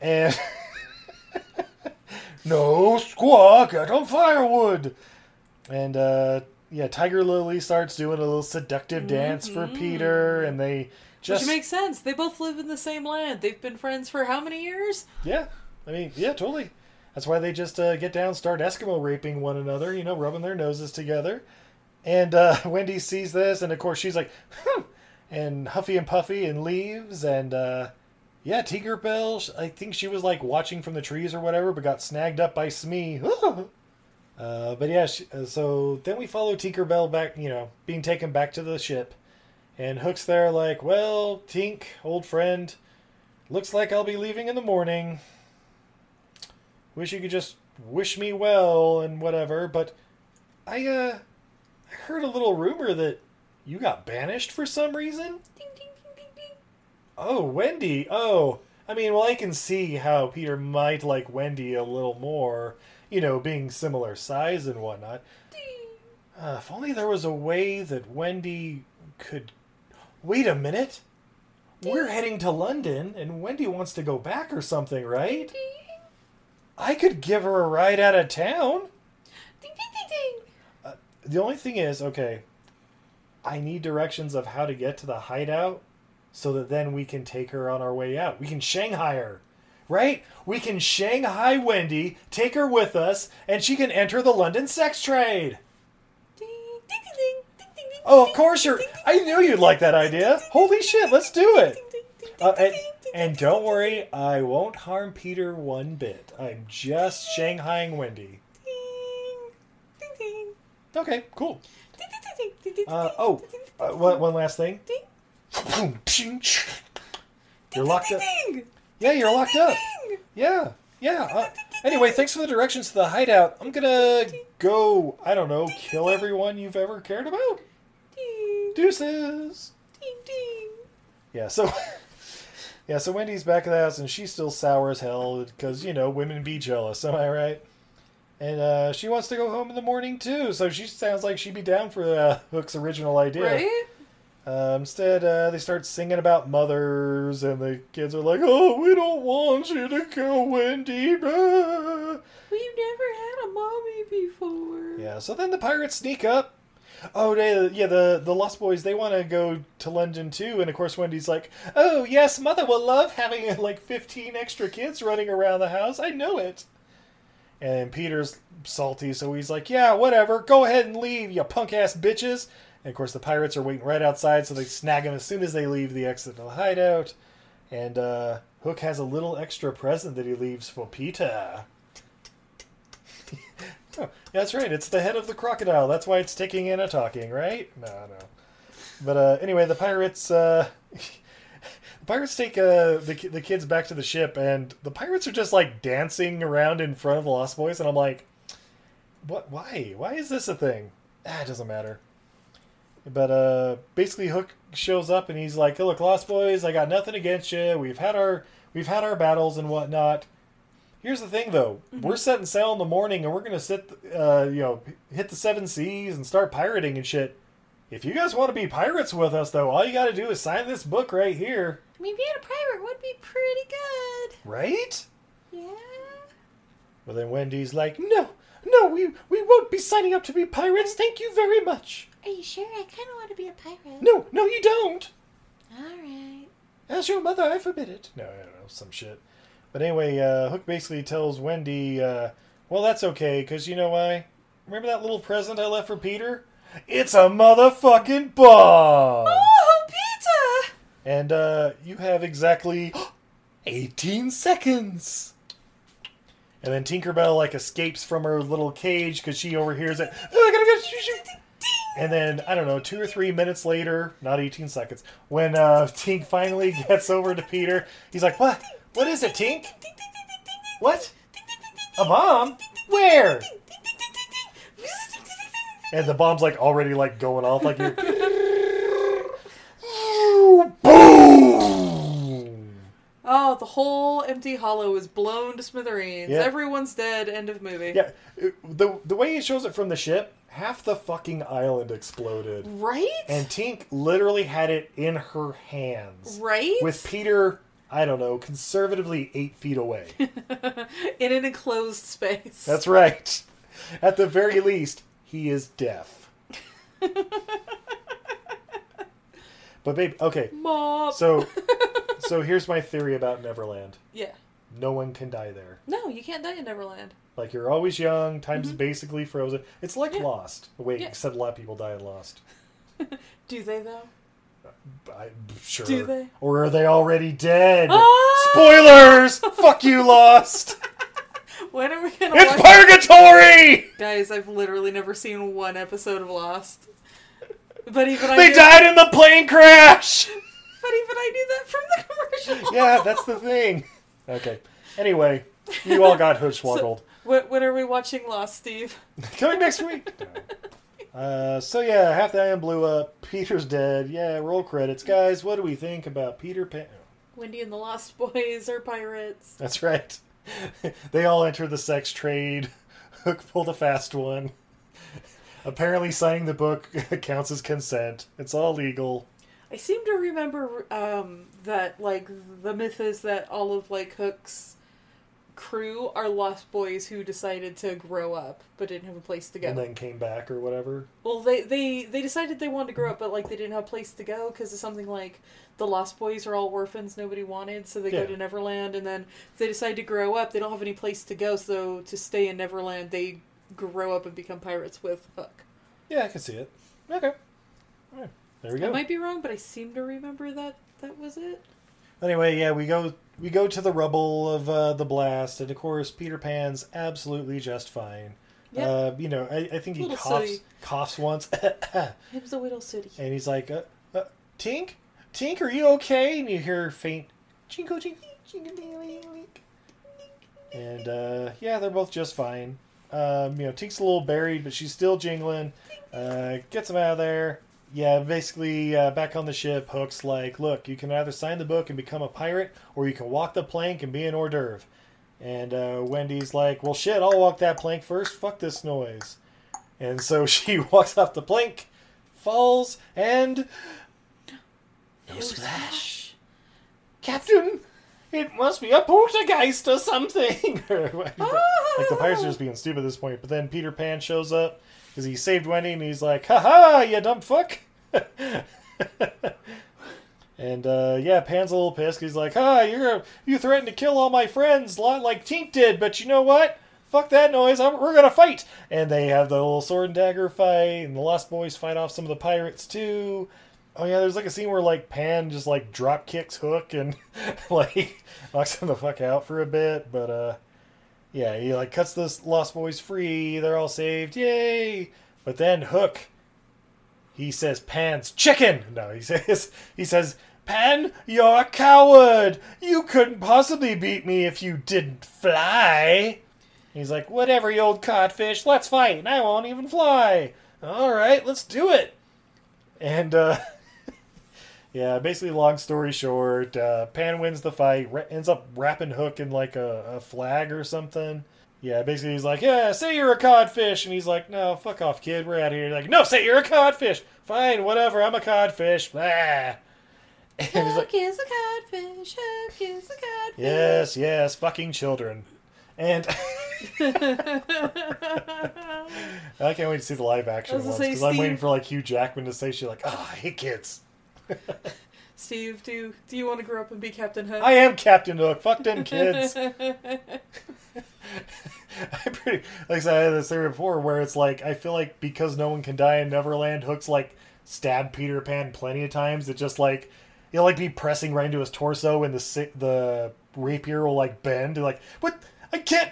And no, squaw, get 'em firewood. And uh, yeah, Tiger Lily starts doing a little seductive dance for Peter, and they just Which makes sense. They both live in the same land. They've been friends for how many years? Yeah, I mean, yeah, totally. That's why they just uh, get down, start Eskimo raping one another, you know, rubbing their noses together. And uh, Wendy sees this, and of course she's like, hmm, and Huffy and Puffy and leaves, and uh, yeah, Tinkerbell. I think she was like watching from the trees or whatever, but got snagged up by Smee. uh, but yeah, she, uh, so then we follow Tinkerbell back, you know, being taken back to the ship, and Hook's there like, well, Tink, old friend, looks like I'll be leaving in the morning. Wish you could just wish me well and whatever, but I uh I heard a little rumor that you got banished for some reason. Ding ding ding ding ding. Oh, Wendy. Oh, I mean, well, I can see how Peter might like Wendy a little more, you know, being similar size and whatnot. Uh, if only there was a way that Wendy could. Wait a minute. We're heading to London, and Wendy wants to go back or something, right? I could give her a ride out of town. Ding ding ding ding. Uh, the only thing is, okay, I need directions of how to get to the hideout so that then we can take her on our way out. We can Shanghai her, right? We can Shanghai Wendy, take her with us, and she can enter the London sex trade. Ding ding ding ding ding ding ding. Oh, of course you're. I knew you'd like that idea. Holy shit, let's do it. Uh, and, and don't worry, I won't harm Peter one bit. I'm just Shanghaiing Wendy. Okay, cool. Uh, oh, uh, one, one last thing. You're locked up. Yeah, you're locked up. Yeah, yeah. Uh, anyway, thanks for the directions to the hideout. I'm gonna go, I don't know, kill everyone you've ever cared about. Deuces. ding ding. Yeah, so. Yeah, so Wendy's back at the house and she's still sour as hell because, you know, women be jealous, am I right? And uh, she wants to go home in the morning too, so she sounds like she'd be down for uh, Hook's original idea. Right? Uh, instead, uh, they start singing about mothers, and the kids are like, "Oh, we don't want you to kill Wendy." blah." We've never had a mommy before. Yeah. So then the pirates sneak up. Oh, they, yeah. The the Lost Boys they want to go to London too, and of course Wendy's like, "Oh yes, Mother will love having like fifteen extra kids running around the house. I know it." And Peter's salty, so he's like, "Yeah, whatever. Go ahead and leave, you punk ass bitches." And of course, the pirates are waiting right outside, so they snag him as soon as they leave the exit of the hideout. And uh, Hook has a little extra present that he leaves for Peter. Oh, that's right. It's the head of the crocodile. That's why it's ticking and a talking, right? No, no. But uh, anyway, the pirates. Uh, the pirates take uh, the the kids back to the ship, and the pirates are just like dancing around in front of the Lost Boys, and I'm like, what? Why? Why is this a thing? Ah, it doesn't matter. But uh, basically, Hook shows up and he's like, "Look, Lost Boys, I got nothing against you. We've had our we've had our battles and whatnot. Here's the thing, though. We're setting sail in the morning, and we're gonna sit, uh, you know, hit the seven seas and start pirating and shit. If you guys want to be pirates with us, though, all you got to do is sign this book right here, I mean, being a pirate would be pretty good. right?" Yeah. Well, then Wendy's like, "No, no, we we won't be signing up to be pirates. Thank you very much. Are you sure? I kind of want to be a pirate. No, no, you don't. All right. As your mother, I forbid it. No, I don't know, some shit. But anyway, uh, Hook basically tells Wendy, uh, well, that's okay, because you know why? Remember that little present I left for Peter? It's a motherfucking bomb! Oh, pizza! And uh, you have exactly 18 seconds. And then Tinkerbell like escapes from her little cage because she overhears it. Oh, I gotta go. And then I don't know, two or three minutes later, not 18 seconds, when uh, Tink finally gets over to Peter, he's like, "What? What is it, Tink? What? A bomb? Where?" And the bomb's like already like going off, like you're. Boom! Oh, the whole empty hollow is blown to smithereens. Yeah. Everyone's dead. End of movie. Yeah, the the way he shows it from the ship, half the fucking island exploded, Right? and Tink literally had it in her hands, right? with Peter. I don't know, conservatively eight feet away. In an enclosed space. That's right. At the very least, he is deaf. but babe, okay. Mom. So, so here's my theory about Neverland. yeah. No one can die there. No, you can't die in Neverland. Like you're always young. Time's basically frozen. It's like Mm-hmm. Yeah. Lost. Wait, Yeah. except a lot of people die in Lost. Do they though? I, sure. Do they? Or are they already dead? Ah! Spoilers! Fuck you, Lost! When are we gonna It's watch? purgatory! Guys, I've literally never seen one episode of Lost. But even I They died in the plane crash! But even I knew that from the commercial. yeah, that's the thing. Okay. Anyway, you all got hoodswoggled. When, when are we watching Lost, Steve? Coming next week. Uh, so yeah, half the island blew up. Peter's dead. Yeah, roll credits, guys. What do we think about Peter Pan? Wendy and the Lost Boys are pirates. That's right. they all enter the sex trade. Hook pulled a fast one. Apparently, signing the book counts as consent. It's all legal. I seem to remember um, that like the myth is that all of like Hook's crew are Lost Boys who decided to grow up but didn't have a place to go. And then came back or whatever. Well, they they they decided they wanted to grow up, but like they didn't have a place to go because of something like the Lost Boys are all orphans nobody wanted, so they Yeah. go to Neverland, and then they decide to grow up, they don't have any place to go, so to stay in Neverland, they grow up and become pirates with Hook. Yeah, I can see it. Okay. There we go. I might be wrong, but I seem to remember that that was it. Anyway, yeah, we go we go to the rubble of uh, the blast, and of course, Peter Pan's absolutely just fine. Yep. Uh, you know, I, I think he Little coughs sooty. coughs once, It was a little city. and he's like, uh, uh, "Tink, Tink, are you okay?" And you hear faint, "Jingle, jingle, jingle, jingle." And uh, yeah, they're both just fine. Um, you know, Tink's a little buried, but she's still jingling. Uh, gets him out of there. Yeah, basically, uh, back on the ship, Hook's like, look, you can either sign the book and become a pirate, or you can walk the plank and be an hors d'oeuvre. And uh, Wendy's like, well, shit, I'll walk that plank first. Fuck this noise. And so she walks off the plank, falls, and. No splash. Captain, it must be a poltergeist or something. like the pirates are just being stupid at this point. But then Peter Pan shows up because he saved Wendy, and he's like, "Ha ha, you dumb fuck." and uh, yeah, Pan's a little pissed. He's like, "Ah, you're you threatened to kill all my friends, lot like Tink did, but you know what? Fuck that noise. I'm, we're gonna fight." And they have the little sword and dagger fight, and the Lost Boys fight off some of the pirates too. Oh yeah, there's like a scene where like Pan just like drop kicks Hook and like knocks him the fuck out for a bit, but uh yeah, he like cuts the Lost Boys free. They're all saved. Yay! But then Hook, he says, "Pan's chicken." No, he says, he says, "Pan, you're a coward. You couldn't possibly beat me if you didn't fly." He's like, "Whatever, you old codfish. Let's fight. And I won't even fly." All right, let's do it. And uh, yeah, basically, long story short, uh, Pan wins the fight. Ends up wrapping Hook in like a, a flag or something. Yeah, basically he's like, "Yeah, say you're a codfish," and he's like, "No, fuck off, kid. We're out of here." Like, "No, say you're a codfish. Fine, whatever. I'm a codfish." Blah. And he's like, Hook is a codfish. Hook is a codfish. "Yes, yes, fucking children." And I can't wait to see the live action ones because I'm waiting for like Hugh Jackman to say shit like, "Ah, I hate kids." Steve, do do you want to grow up and be Captain Hook? I am Captain Hook. Fuck them kids. I pretty like I said, I had this theory before where it's like I feel like because no one can die in Neverland, Hook's like stabbed Peter Pan plenty of times. It just like he'll like be pressing right into his torso, and the the rapier will like bend. And like what? I can't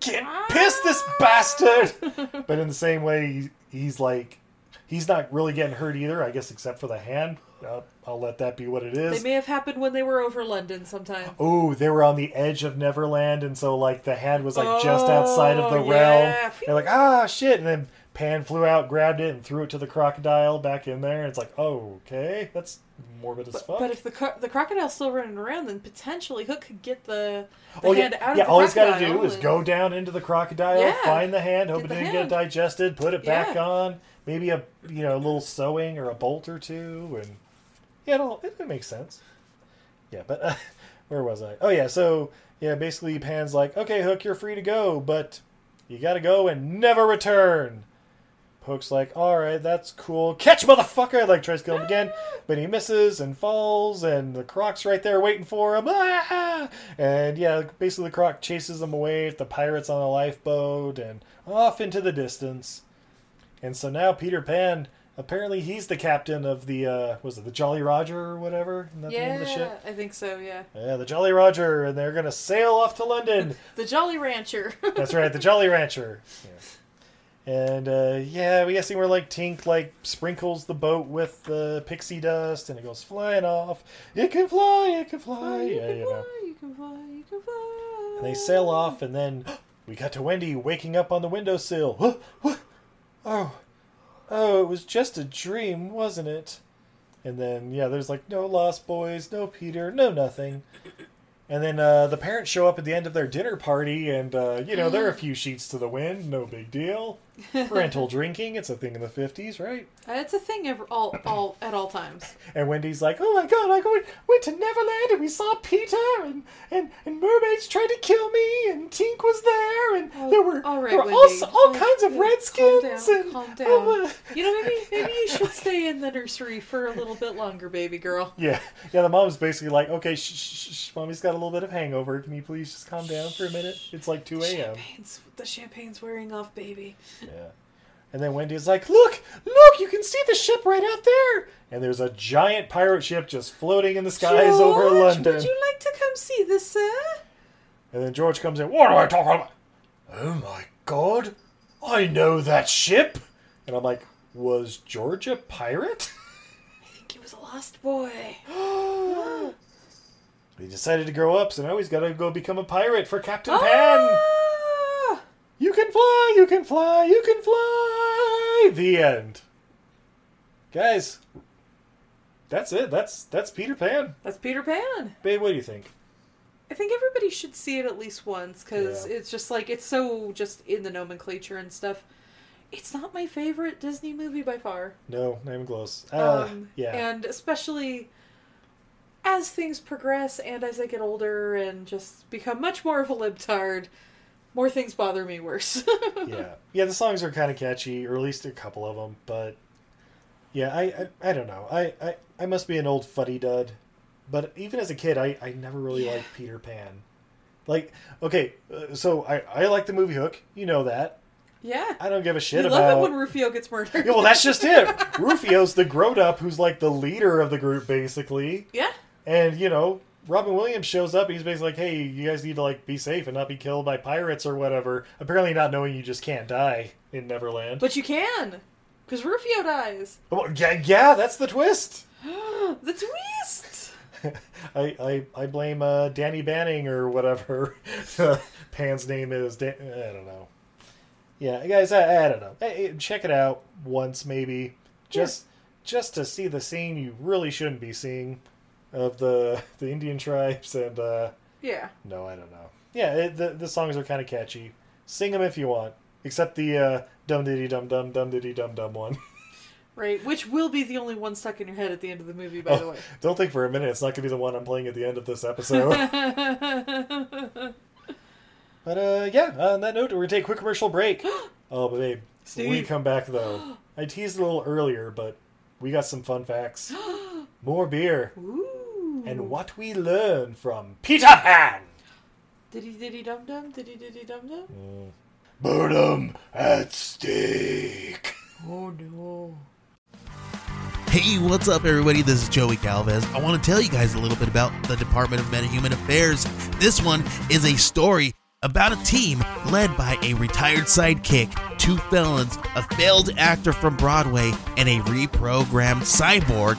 can't piss this ah. bastard. but in the same way, he, he's like he's not really getting hurt either. I guess except for the hand. Uh, I'll let that be what it is. They may have happened when they were over London sometime. Oh, they were on the edge of Neverland, and so like the hand was like just outside of the Oh, realm. They're like, ah, shit, and then Pan flew out, grabbed it, and threw it to the crocodile back in there. It's like, oh, okay, that's morbid as fuck. But if the cro- the crocodile's still running around, then potentially Hook could get the, the oh hand yeah, out yeah. of the All he's got to do is and- go down into the crocodile, Yeah. find the hand, hope Get it didn't hand. get digested, put it back Yeah. on, maybe a you know a little sewing or a bolt or two, and yeah, it, all, it, it makes sense. Yeah, but uh, where was I? Oh yeah, so yeah, basically Pan's like, okay, Hook, you're free to go, but you got to go and never return. Hook's like, all right, that's cool. Catch, motherfucker! Like tries to kill him again, but he misses and falls, and the Croc's right there waiting for him. Ah! And yeah, basically the Croc chases him away. with The pirates on a lifeboat and off into the distance. And so now Peter Pan, apparently he's the captain of the uh, was it the Jolly Roger or whatever? Isn't name of the Yeah? I think so. Yeah, Yeah, the Jolly Roger, and they're gonna sail off to London. the Jolly Rancher. That's right, the Jolly Rancher. Yeah. And uh, yeah, we see where like Tink like sprinkles the boat with uh, pixie dust, and it goes flying off. It can fly, it can fly. you yeah, can you know. fly, you can fly, you can fly. And they sail off, and then we got to Wendy waking up on the windowsill. Oh, oh, it was just a dream, wasn't it? And then yeah, there's like no Lost Boys, no Peter, no nothing. And then uh, the parents show up at the end of their dinner party, and uh, you know they're a few sheets to the wind, no big deal. Parental drinking, it's a thing in the fifties, right? Uh, It's a thing ever, all, all at all times. And Wendy's like, "Oh my god, I went, went to Neverland and we saw Peter and, and, and mermaids tried to kill me and Tink was there and Oh, there were all right, there were all, all Oh, kinds of redskins calm down, and calm down. oh, uh, You know, maybe maybe you should stay in the nursery for a little bit longer, baby girl. yeah, yeah. The mom's basically like, "Okay, shh, shh, shh, mommy's got a little bit of hangover. Can you please just calm down for a minute? It's like two a.m." The champagne's wearing off, baby. Yeah. And then Wendy's like, "Look, look! You can see the ship right out there." And there's a giant pirate ship just floating in the skies over London. Would you like to come see this, sir? And then George comes in. What am I talking about? Oh my god! I know that ship. And I'm like, was George a pirate? I think he was a lost boy. he decided to grow up, so now he's got to go become a pirate for Captain ah! Pan. You can fly, you can fly, you can fly. The end. Guys, that's it. That's that's Peter Pan. That's Peter Pan. Babe, what do you think? I think everybody should see it at least once because Yeah. it's just like it's so just in the nomenclature and stuff. It's not my favorite Disney movie by far. No, not even close. Uh, um, yeah. and especially as things progress and as I get older and just become much more of a libtard, more things bother me worse. yeah, yeah. The songs are kind of catchy, or at least a couple of them. But yeah, I, I, I don't know. I, I, I must be an old fuddy dud. But even as a kid, I, I never really Yeah. liked Peter Pan. Like, okay, uh, so I, I like the movie Hook. You know that. yeah, I don't give a shit you about. love it when Rufio gets murdered. yeah, well, that's just it. Rufio's the grown up who's like the leader of the group, basically. yeah, And, you know, Robin Williams shows up. He's basically like, "Hey, you guys need to like be safe and not be killed by pirates or whatever." Apparently, not knowing you just can't die in Neverland. But you can, because Rufio dies. Oh, yeah, yeah, that's the twist. the twist. I I, I blame uh, Danny Banning or whatever Pan's name is. Dan- I don't know. Yeah, guys, I, I don't know. Hey, check it out once, maybe, just just to see the scene you really shouldn't be seeing of the the Indian tribes and. uh Yeah. No, I don't know. Yeah, it, the the songs are kind of catchy. Sing them if you want, except the uh, dum diddy dum dum dum diddy dum dum one. Right, which will be the only one stuck in your head at the end of the movie, by the way. Don't think for a minute it's not gonna be the one I'm playing at the end of this episode. but uh, yeah, on that note, we're gonna take a quick commercial break. oh, but babe, when we come back though, I teased a little earlier, but we got some fun facts, more beer, and what we learn from Peter Pan. Diddy diddy dum dum, diddy diddy dum dum. Mm. Burn 'em at stake. Oh no. Hey, what's up, everybody? This is Joey Galvez. I want to tell you guys a little bit about the Department of Metahuman Affairs. This one is a story about a team led by a retired sidekick, two felons, a failed actor from Broadway, and a reprogrammed cyborg.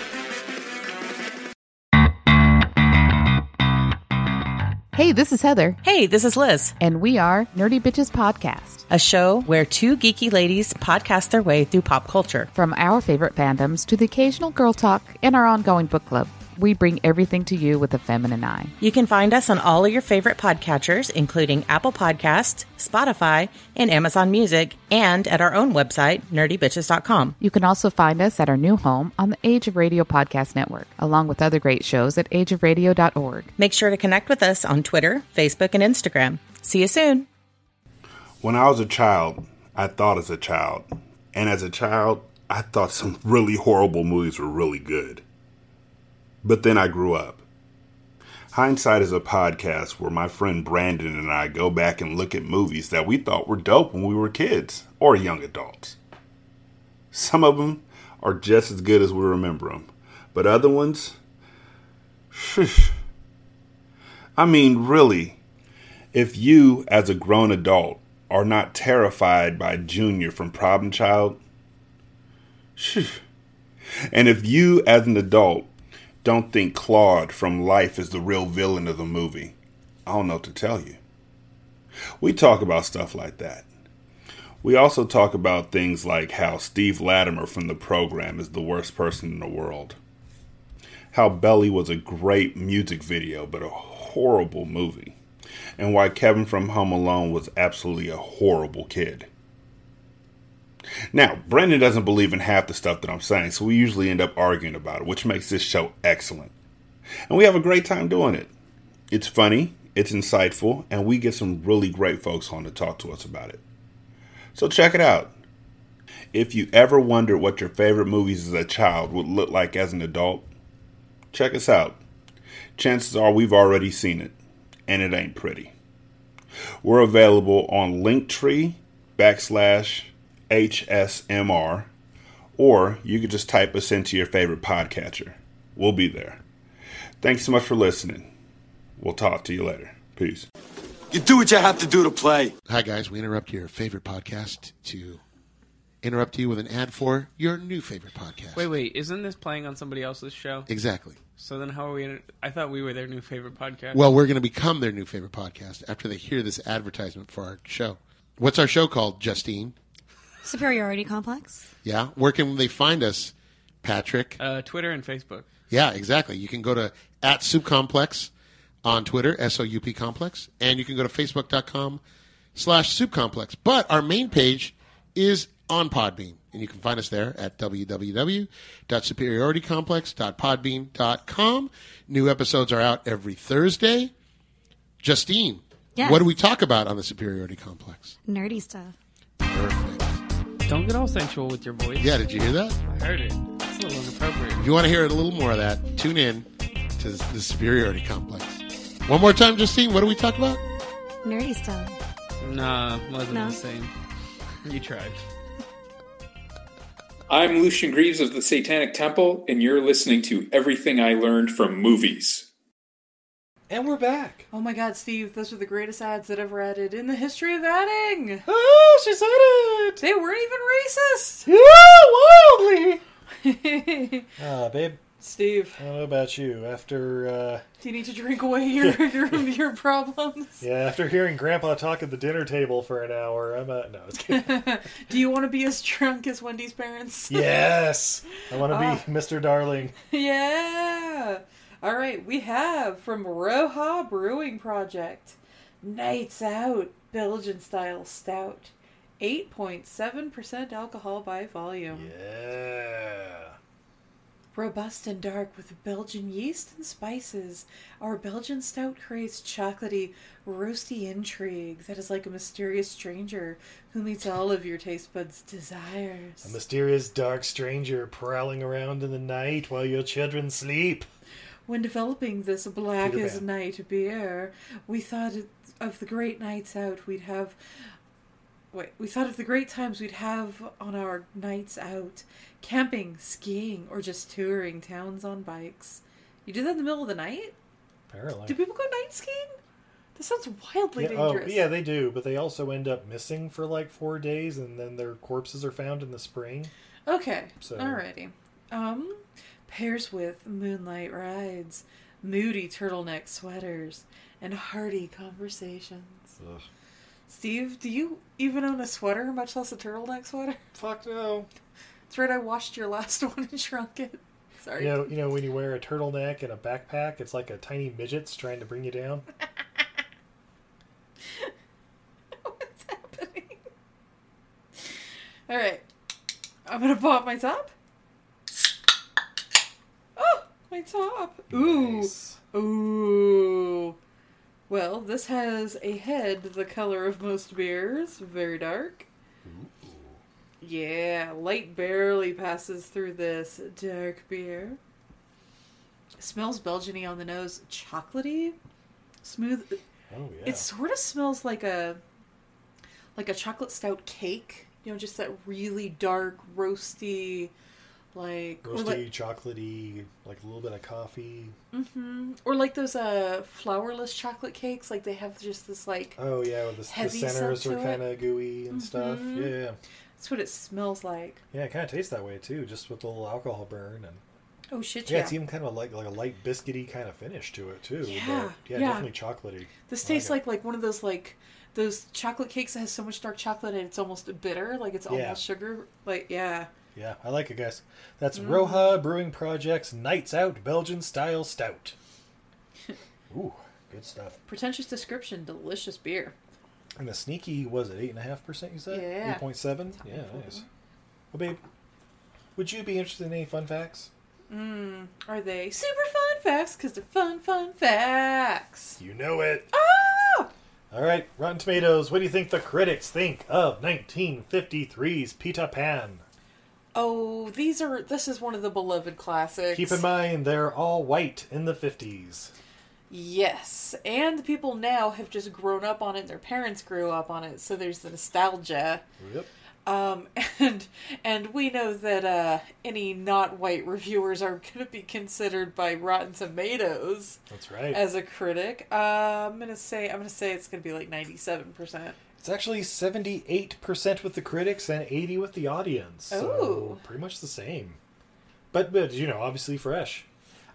Hey, this is Heather, Hey, this is Liz, and we are Nerdy Bitches Podcast. a show where two geeky ladies podcast their way through pop culture. From our favorite fandoms to the occasional girl talk and our ongoing book club, we bring everything to you with a feminine eye. You can find us on all of your favorite podcatchers, including Apple Podcasts, Spotify, and Amazon Music, and at our own website, nerdybitches.com. You can also find us at our new home on the Age of Radio Podcast Network, along with other great shows at ageofradio.org. Make sure to connect with us on Twitter, Facebook, and Instagram. See you soon. When I was a child, I thought as a child. And as a child, I thought some really horrible movies were really good. But then I grew up. Hindsight is a podcast where my friend Brandon and I go back and look at movies that we thought were dope when we were kids or young adults. Some of them are just as good as we remember them, but other ones, shush. I mean, really, if you, as a grown adult, are not terrified by Junior from Problem Child, phew. and if you, as an adult, don't think Claude from Life is the real villain of the movie, I don't know what to tell you. We talk about stuff like that. We also talk about things like how Steve Lattimer from the program is the worst person in the world. How Belly was a great music video, but a horrible movie and why Kevin from Home Alone was absolutely a horrible kid. Now, Brendan doesn't believe in half the stuff that I'm saying, so we usually end up arguing about it, which makes this show excellent. And we have a great time doing it. It's funny, it's insightful, and we get some really great folks on to talk to us about it. So check it out. If you ever wondered what your favorite movies as a child would look like as an adult, check us out. Chances are we've already seen it and it ain't pretty. We're available on Linktree backslash HSMR, or you could just type us into your favorite podcatcher. We'll be there. Thanks so much for listening. We'll talk to you later. Peace. You do what you have to do to play. Hi, guys. We interrupt your favorite podcast to interrupt you with an ad for your new favorite podcast. Wait, wait, isn't this playing on somebody else's show? Exactly. So then how are we? In, I thought we were their new favorite podcast. Well, we're going to become their new favorite podcast after they hear this advertisement for our show. What's our show called, Justine? Superiority complex. Yeah. Where can they find us, Patrick? uh, Twitter and Facebook. Yeah, exactly. You can go to at Soup Complex on Twitter, S O U P Complex, and you can go to facebook.com slash Soup Complex. But our main page is on Podbean, and you can find us there at www.superioritycomplex.podbean.com. New episodes are out every Thursday. Justine, Yes. what do we talk about on the Superiority Complex? Nerdy stuff. Don't get all sensual with your voice. Yeah, did you hear that? I heard it. It's a little inappropriate. If you want to hear a little more of that, tune in to the Superiority Complex. One more time, Justine, what do we talk about? Nerdy stuff. Nah, wasn't No. the same. You tried. I'm Lucien Greaves of the Satanic Temple, and you're listening to Everything I Learned from Movies. And we're back. Oh my god, Steve, those are the greatest ads that ever added in the history of adding. Oh, she said it. They weren't even racist. Yeah, wildly. Ah, babe. Steve, I don't know about you. After, uh, do you need to drink away your your, your problems? yeah, after hearing Grandpa talk at the dinner table for an hour, I'm uh, no, it's kidding. Do you want to be as drunk as Wendy's parents? yes, I want to Ah. be Mr. Darling. yeah. All right, we have from Roja Brewing Project, Nights Out Belgian style stout, eight point seven percent alcohol by volume. Yeah. Robust and dark with Belgian yeast and spices, our Belgian stout creates chocolatey, roasty intrigue that is like a mysterious stranger who meets all of your taste buds' desires. A mysterious dark stranger prowling around in the night while your children sleep. When developing this black Peter as Pan. night beer, we thought of the great nights out we'd have. Wait, we thought of the great times we'd have on our nights out, camping, skiing, or just touring towns on bikes. You do that in the middle of the night? Apparently. Do people go night skiing? That sounds wildly Yeah, oh, dangerous. yeah, they do, but they also end up missing for like four days, and then their corpses are found in the spring. Okay. So- Alrighty. Um, pairs with moonlight rides, moody turtleneck sweaters, and hearty conversations. Ugh. Steve, do you even own a sweater, much less a turtleneck sweater? Fuck no. That's right. I washed your last one and shrunk it. Sorry. You know, you know when you wear a turtleneck and a backpack, it's like a tiny midget's trying to bring you down. What's happening? All right. I'm gonna pop my top. My top. Ooh. Ooh. Well, this has a head the color of most beers, very dark. Yeah, light barely passes through this dark beer. smells Belgian-y on the nose, chocolatey, smooth. Oh yeah. It sort of smells like a like a chocolate stout cake. You know, just that really dark, roasty, like roasty, like, chocolatey, like a little bit of coffee. Mm-hmm. or like those uh flourless chocolate cakes. Like they have just this like Oh yeah, with the, the centers are kind of gooey and stuff. Mhm. Yeah, yeah, That's what it smells like. yeah. It kind of tastes that way too, just with a little alcohol burn and. Oh shit! Yeah, Yeah, it's even kind of like like a light biscuity kind of finish to it too. Yeah, yeah, yeah. definitely chocolatey. This tastes it. like like one of those like those chocolate cakes that has so much dark chocolate and it's almost bitter, like it's almost sugar. Like yeah. Yeah, I like it, guys. That's Mhm. Roja Brewing Project's Nights Out Belgian Style Stout. Ooh, good stuff. Pretentious description, delicious beer. And the sneaky was it eight and a half percent? You said Yeah. eight point seven. Yeah, nice. Well, babe, would you be interested in any fun facts? Mm, are they super fun facts? Because they're fun, fun facts. You know it. Ah! All right, Rotten Tomatoes. What do you think the critics think of 1953's Peter Pan? Oh, these are. This is one of the beloved classics. Keep in mind they're all white in the 50s. Yes, and the people now have just grown up on it. Their parents grew up on it, so there's the nostalgia. Yep. Um, and and we know that uh, any not white reviewers are going to be considered by Rotten Tomatoes. That's right. As a critic, uh, I'm gonna say I'm gonna say it's gonna be like 97 percent. It's actually 78% with the critics and 80 with the audience. So Ooh. pretty much the same. But, but, you know, obviously fresh.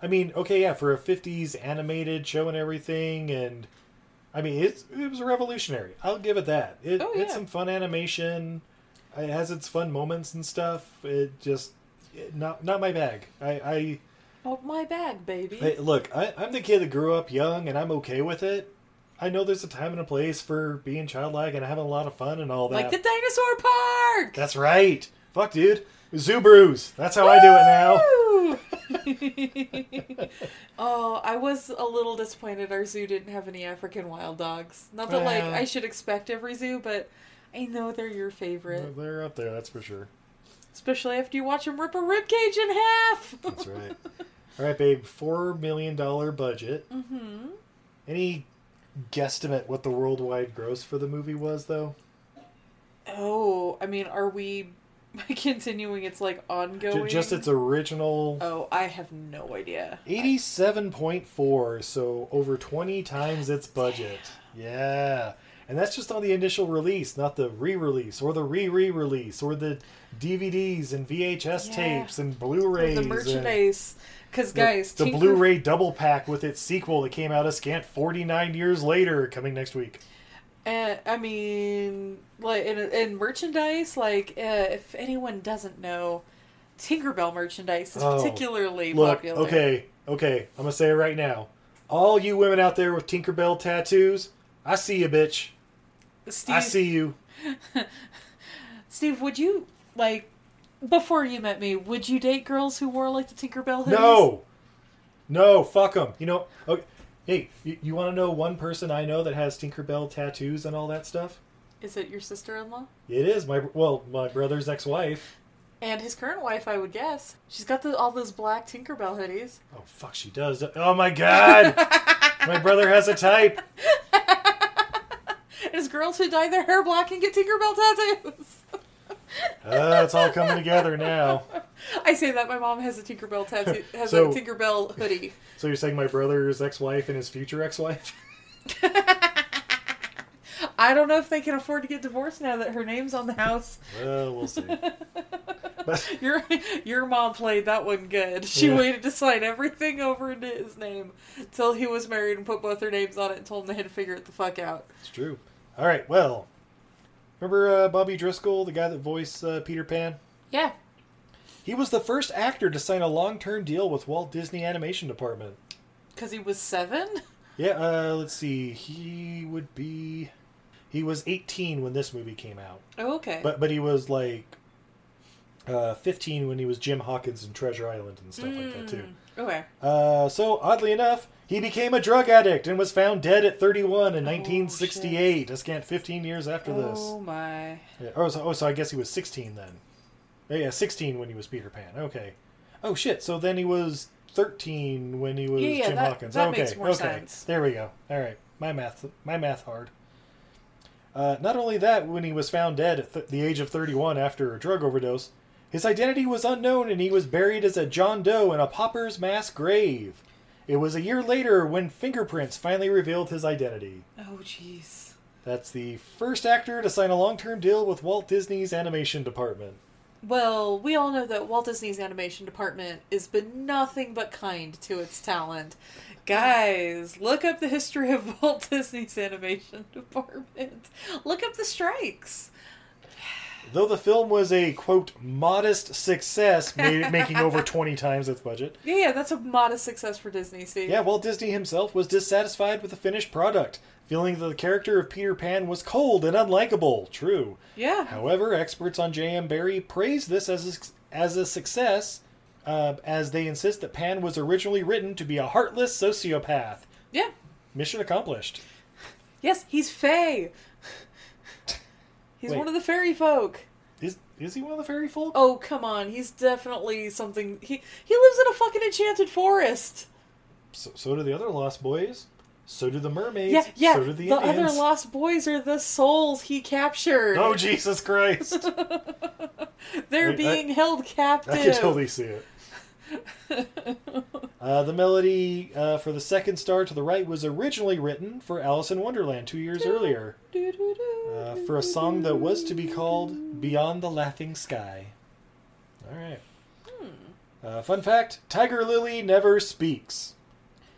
I mean, okay, yeah, for a 50s animated show and everything, and I mean, it's, it was revolutionary. I'll give it that. It, Oh, It's some fun animation. It has its fun moments and stuff. It just, it, not not my bag. I, I Oh my bag, baby. Hey, look, I, I'm the kid that grew up young, and I'm okay with it. I know there's a time and a place for being childlike and having a lot of fun and all that. like the dinosaur park. That's right. Fuck, dude. Zoo brews. That's how I do it now. oh, I was a little disappointed our zoo didn't have any African wild dogs. Not that like I should expect every zoo, but I know they're your favorite. They're up there, that's for sure. Especially after you watch them rip a rib cage in half. That's right. All right, babe. Four million dollar budget. hmm Any guesstimate what the worldwide gross for the movie was, though? Oh, I mean, are we continuing? It's like J- ongoing. just its original Oh, I have no idea. eighty-seven point four, so over twenty times its budget. Yeah, and that's just on the initial release, not the re-release or the re-re-release or the DVDs and VHS Yeah. tapes and Blu-rays. the and- merchandise. Because The- guys, the, Tinker- Blu-ray double pack with its sequel that came out a scant 49 years later, coming next week. And I mean, like in, in merchandise, like uh, if anyone doesn't know, Tinkerbell merchandise is Oh, particularly Look, popular. okay, okay, I'm gonna say it right now. All you women out there with Tinkerbell tattoos, I see you, bitch. Steve, I see you. Steve, would you like before you met me? Would you date girls who wore like the Tinkerbell hoodies? No, no, fuck them. You know, okay, hey, you, you want to know one person I know that has Tinkerbell tattoos and all that stuff? Is it your sister-in-law It is my well, my brother's ex-wife. and his current wife? I would guess she's got the, all those black Tinkerbell hoodies. Oh fuck, she does. Oh my god, my brother has a type. It's girls who dye their hair black and get Tinkerbell tattoos. Uh, it's all coming together now. I say that my mom has a Tinkerbell tattoo, has So- a Tinkerbell hoodie. So you're saying my brother's ex-wife and his future ex-wife? I don't know if they can afford to get divorced now that her name's on the house. Well, we'll see. Your your mom played that one good. She Yeah. waited to sign everything over into his name till he was married and put both their names on it and told him they had to figure it the fuck out. It's true. All right. Well, remember uh, Bobby Driscoll, the guy that voiced uh, Peter Pan? Yeah. He was the first actor to sign a long-term deal with Walt Disney Animation Department. Because he was seven? Yeah. Uh, let's see. He would be. He was 18 when this movie came out. Oh, okay. But but he was like uh, 15 when he was Jim Hawkins in Treasure Island and stuff like that too. Okay. Uh, so oddly enough, he became a drug addict and was found dead at 31 in 1968, a scant 15 years after this. Oh my. Yeah, oh, so, oh, so I guess he was 16 then. Oh, yeah, 16 when he was Peter Pan. Okay. Oh shit. So then he was 13 when he was Yeah, yeah, Jim that- Hawkins. that okay. makes more okay. sense. There we go. All right. My math. My math hard. Uh, not only that, when he was found dead at th- the age of 31 after a drug overdose, his identity was unknown and he was buried as a John Doe in a pauper's mass grave. It was a year later when fingerprints finally revealed his identity. Oh jeez. That's the first actor to sign a long term deal with Walt Disney's animation department. Well, we all know that Walt Disney's animation department has been nothing but kind to its talent. Guys, look up the history of Walt Disney's animation department. Look up the strikes. Though the film was a quote modest success, made, making over 20 times its budget. Yeah, yeah, that's a modest success for Disney, Steve. Yeah, Walt Disney himself was dissatisfied with the finished product, feeling that the character of Peter Pan was cold and unlikable. True. Yeah. However, experts on J.M. Barrie praise this as a, as a success, uh, as they insist that Pan was originally written to be a heartless sociopath. Yeah. Mission accomplished. Yes, he's Fae. He's Wait. one of the fairy folk. Is is he one of the fairy folk? Oh, come on. He's definitely something. He he lives in a fucking enchanted forest. so, so do the other Lost Boys. So do the mermaids. Yeah, yeah. So do the, the Indians. other lost boys are the souls he captured. Oh Jesus Christ! They're I- I- being held captive. I can totally see it. Uh, the melody uh, for the second star to the right was originally written for Alice in Wonderland two years earlier uh, for a song that was to be called Beyond the Laughing Sky. All right. Uh, fun fact Tiger Lily never speaks,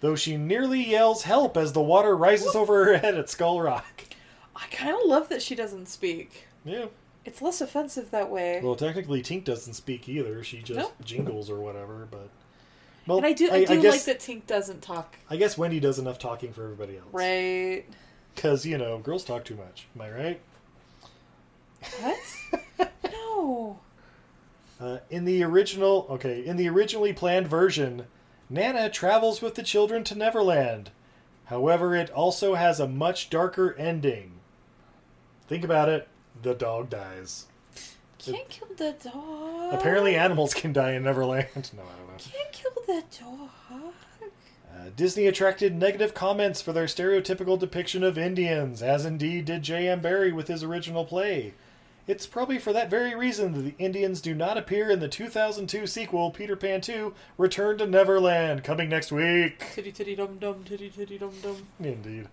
though she nearly yells help as the water rises over her head at Skull Rock. I kind of love that she doesn't speak. Yeah. It's less offensive that way. Well, technically, Tink doesn't speak either. She just Nope. jingles or whatever, but. Well, and I do, I, do guess, like that Tink doesn't talk. I guess Wendy does enough talking for everybody else. Right. Because, you know, girls talk too much. Am I right? What? no. Uh, in the original, okay, in the originally planned version, Nana travels with the children to Neverland. However, it also has a much darker ending. Think about it. The dog dies. Can't kill the dog. Apparently, animals can die in Neverland. No, I don't know. Can't kill the dog. Uh, Disney attracted negative comments for their stereotypical depiction of Indians, as indeed did J.M. Barrie with his original play. It's probably for that very reason that the Indians do not appear in the 2002 sequel, Peter Pan 2 Return to Neverland, coming next week. Titty titty dum dum, titty titty dum dum. Indeed.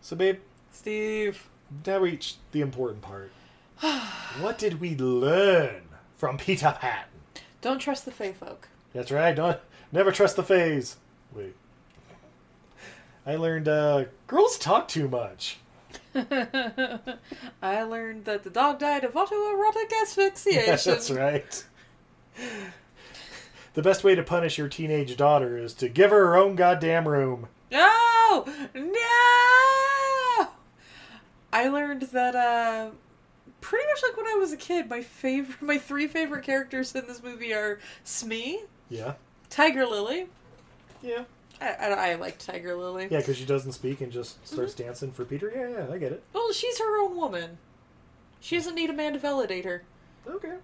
So, babe, Steve. Now we reach the important part. what did we learn from Peter Pan? Don't trust the Fey folk. That's right. Don't never trust the phase. Wait. I learned uh, girls talk too much. I learned that the dog died of autoerotic asphyxiation. That's right. The best way to punish your teenage daughter is to give her her own goddamn room. No! No! I learned that uh pretty much like when I was a kid, my favorite my three favorite characters in this movie are Smee, Yeah. Tiger Lily. Yeah. I, I, I like Tiger Lily. Yeah, because she doesn't speak and just starts dancing for Peter. Yeah, yeah, I get it. Well, she's her own woman. She doesn't need a man to validate her. Okay.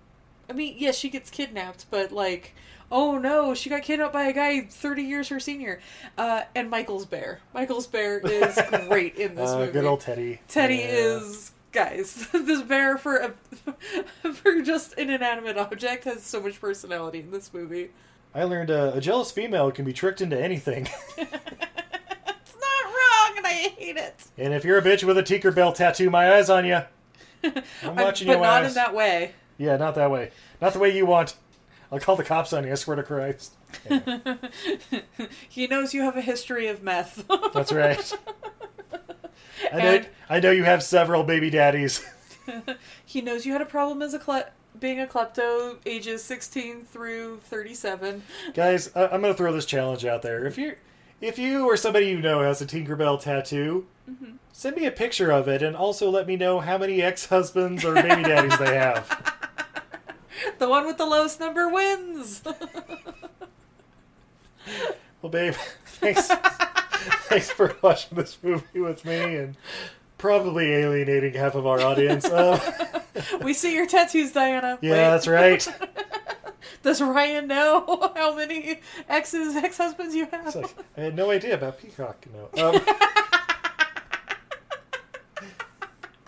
I mean, yes, she gets kidnapped, but like, oh no, she got kidnapped by a guy 30 years her senior. Uh, and Michael's bear. Michael's bear is great in this Uh, movie. good old Teddy. Teddy Yeah. is guys. this bear for a for just an inanimate object has so much personality in this movie. I learned uh, a jealous female can be tricked into anything. It's not wrong, and I hate it. and if you're a bitch with a Tinkerbell tattoo, my eyes on you. I'm watching you, but your not eyes. in that way. Yeah, not that way. Not the way you want. I'll call the cops on you. I swear to Christ. he knows you have a history of meth. That's right. I know, And- I know you have several baby daddies. he knows you had a problem as a cle- being a klepto, ages 16 through 37. Guys, I- I'm going to throw this challenge out there. If you if you or somebody you know has a Tinkerbell tattoo, Mm-hmm. send me a picture of it and also let me know how many ex-husbands or baby daddies they have. The one with the lowest number wins. Well, babe, thanks thanks for watching this movie with me and probably alienating half of our audience. Uh, we see your tattoos, Diana. yeah, Wait. that's right. Does Ryan know how many exes, ex-husbands you have? I had no idea about Peacock. No. Um,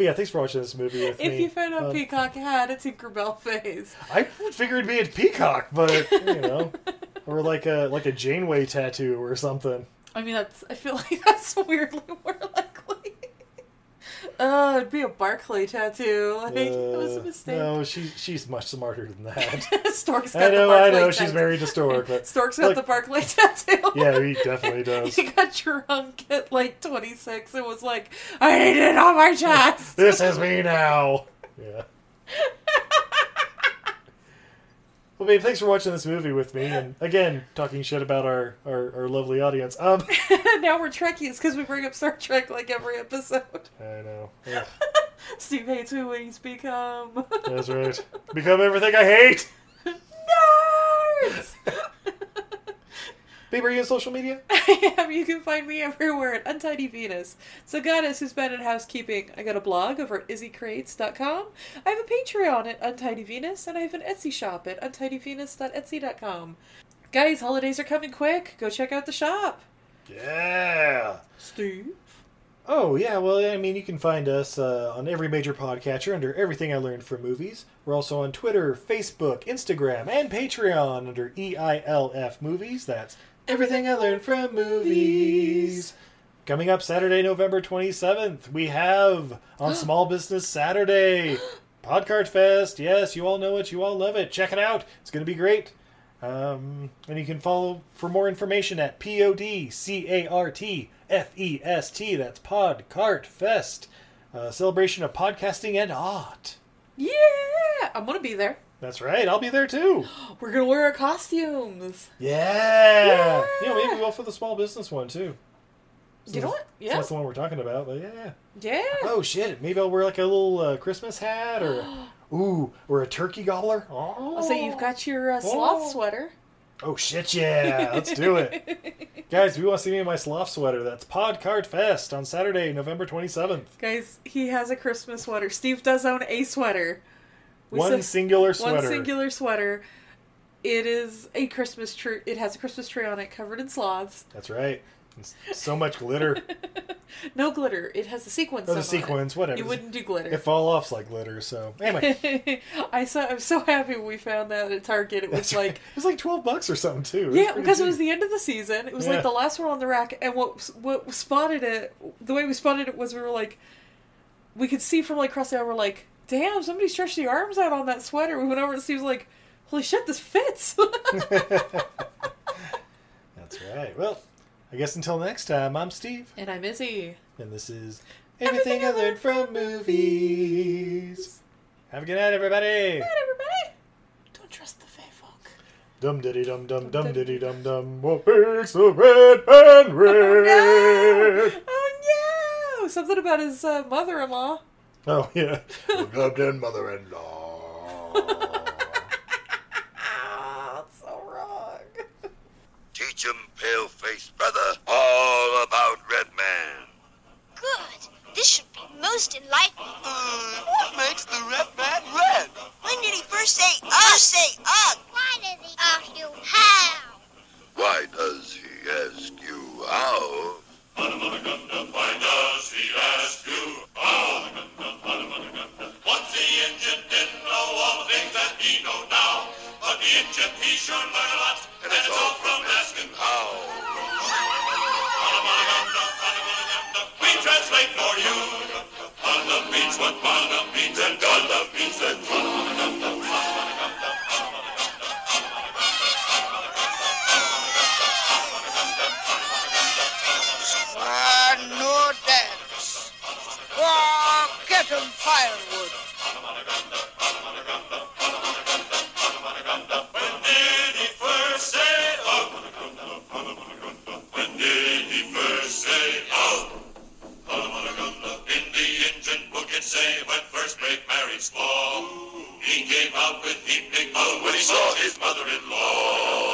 but yeah, thanks for watching this movie with if me. you found out Um, Peacock had a Tinkerbell phase. I figured it'd be a peacock, but you know, or like a like a Janeway tattoo or something. I mean, that's. I feel like that's weirdly more likely. Uh, it'd be a Barclay tattoo. Like, it was a Uh, mistake. No, she she's much smarter than that. Stork's got the Barclay tattoo. I know, the I know, tattoo. she's married to Stork, but Stork's got look- the Barclay tattoo. Yeah, he definitely does. he got drunk at like 26 and was like, I need it on my chest. This is me now. Yeah. Well, babe, thanks for watching this movie with me, and again, talking shit about our our, our lovely audience. Um, now we're Trekkies because we bring up Star Trek like every episode. I know. Steve hates who he's become. that's right. Become everything I hate. Nerds! Babe, are you on social media? I am. You can find me everywhere at Untidy Venus. It's a goddess who's bad at housekeeping. I got a blog over at izzycrates.com. I have a Patreon at Untidy Venus, and I have an Etsy shop at untidyvenus.etsy.com. Guys, holidays are coming quick. Go check out the shop. Yeah. Steve. Oh yeah, well I mean you can find us uh, on every major podcatcher under Everything I Learned from Movies. We're also on Twitter, Facebook, Instagram, and Patreon under E EILF Movies. That's Everything I Learned from Movies. Coming up Saturday, November 27th, we have on Small Business Saturday Podcart Fest. Yes, you all know it, you all love it. Check it out. It's going to be great. Um, and you can follow for more information at P O D C A R T F E S T. That's Podcart Fest, uh, celebration of podcasting and art. Yeah, I'm gonna be there. That's right. I'll be there too. We're gonna wear our costumes. Yeah. Yeah. maybe we'll go for the small business one too. You know what? So Yeah. That's the one we're talking about. But yeah, yeah. Yeah. Oh shit! Maybe I'll wear like a little uh, Christmas hat or ooh, or a turkey gobbler. Oh. Say you've got your uh, sloth Oh. sweater. Oh shit! Yeah, let's do it, guys. If you want to see me in my sloth sweater, that's Podcart Fest on Saturday, November twenty seventh. Guys, he has a Christmas sweater. Steve does own a sweater. One singular One sweater. singular sweater. It is a Christmas tree. It has a Christmas tree on it, covered in sloths. That's right. It's so much glitter. No glitter. It has a sequence. The on it. sequins, whatever. You wouldn't do glitter. It fall off's like glitter. So anyway, I saw. I'm so happy we found that at Target. It was That's like right. it was like twelve bucks or something too. Yeah, because it was the end of the season. It was Yeah. like the last one on the rack, and what what spotted it, the way we spotted it was we were like, we could see from like across the aisle. We're like, damn, somebody stretched the arms out on that sweater. We went over and Steve's like, holy shit, this fits. That's right. Well, I guess until next time, I'm Steve, and I'm Izzy. and this is everything I learned from movies. Have a good night, everybody. Good night, everybody. Don't trust the fey folk. Dum diddy dum dum dum diddy dum dum. What makes the red man red? Oh no! Something about his uh, mother-in-law. Oh yeah. Goddamn mother-in-law. Ah, it's so wrong. Teach 'em, pale-faced brother, all about Red Man. Good. This should be most enlightening. Uh, what makes the Red Man red? When did he first say ugh? say ugh? Why did he ask you how? Why does he ask you how? Why does he ask you how? And what panda means, and Ganda means that. Ah, Phantom Firewood. When did he first say oh? When did he first say oh? Indians book it say when first great marriage law. He came out with evening oh when he saw his mother-in-law.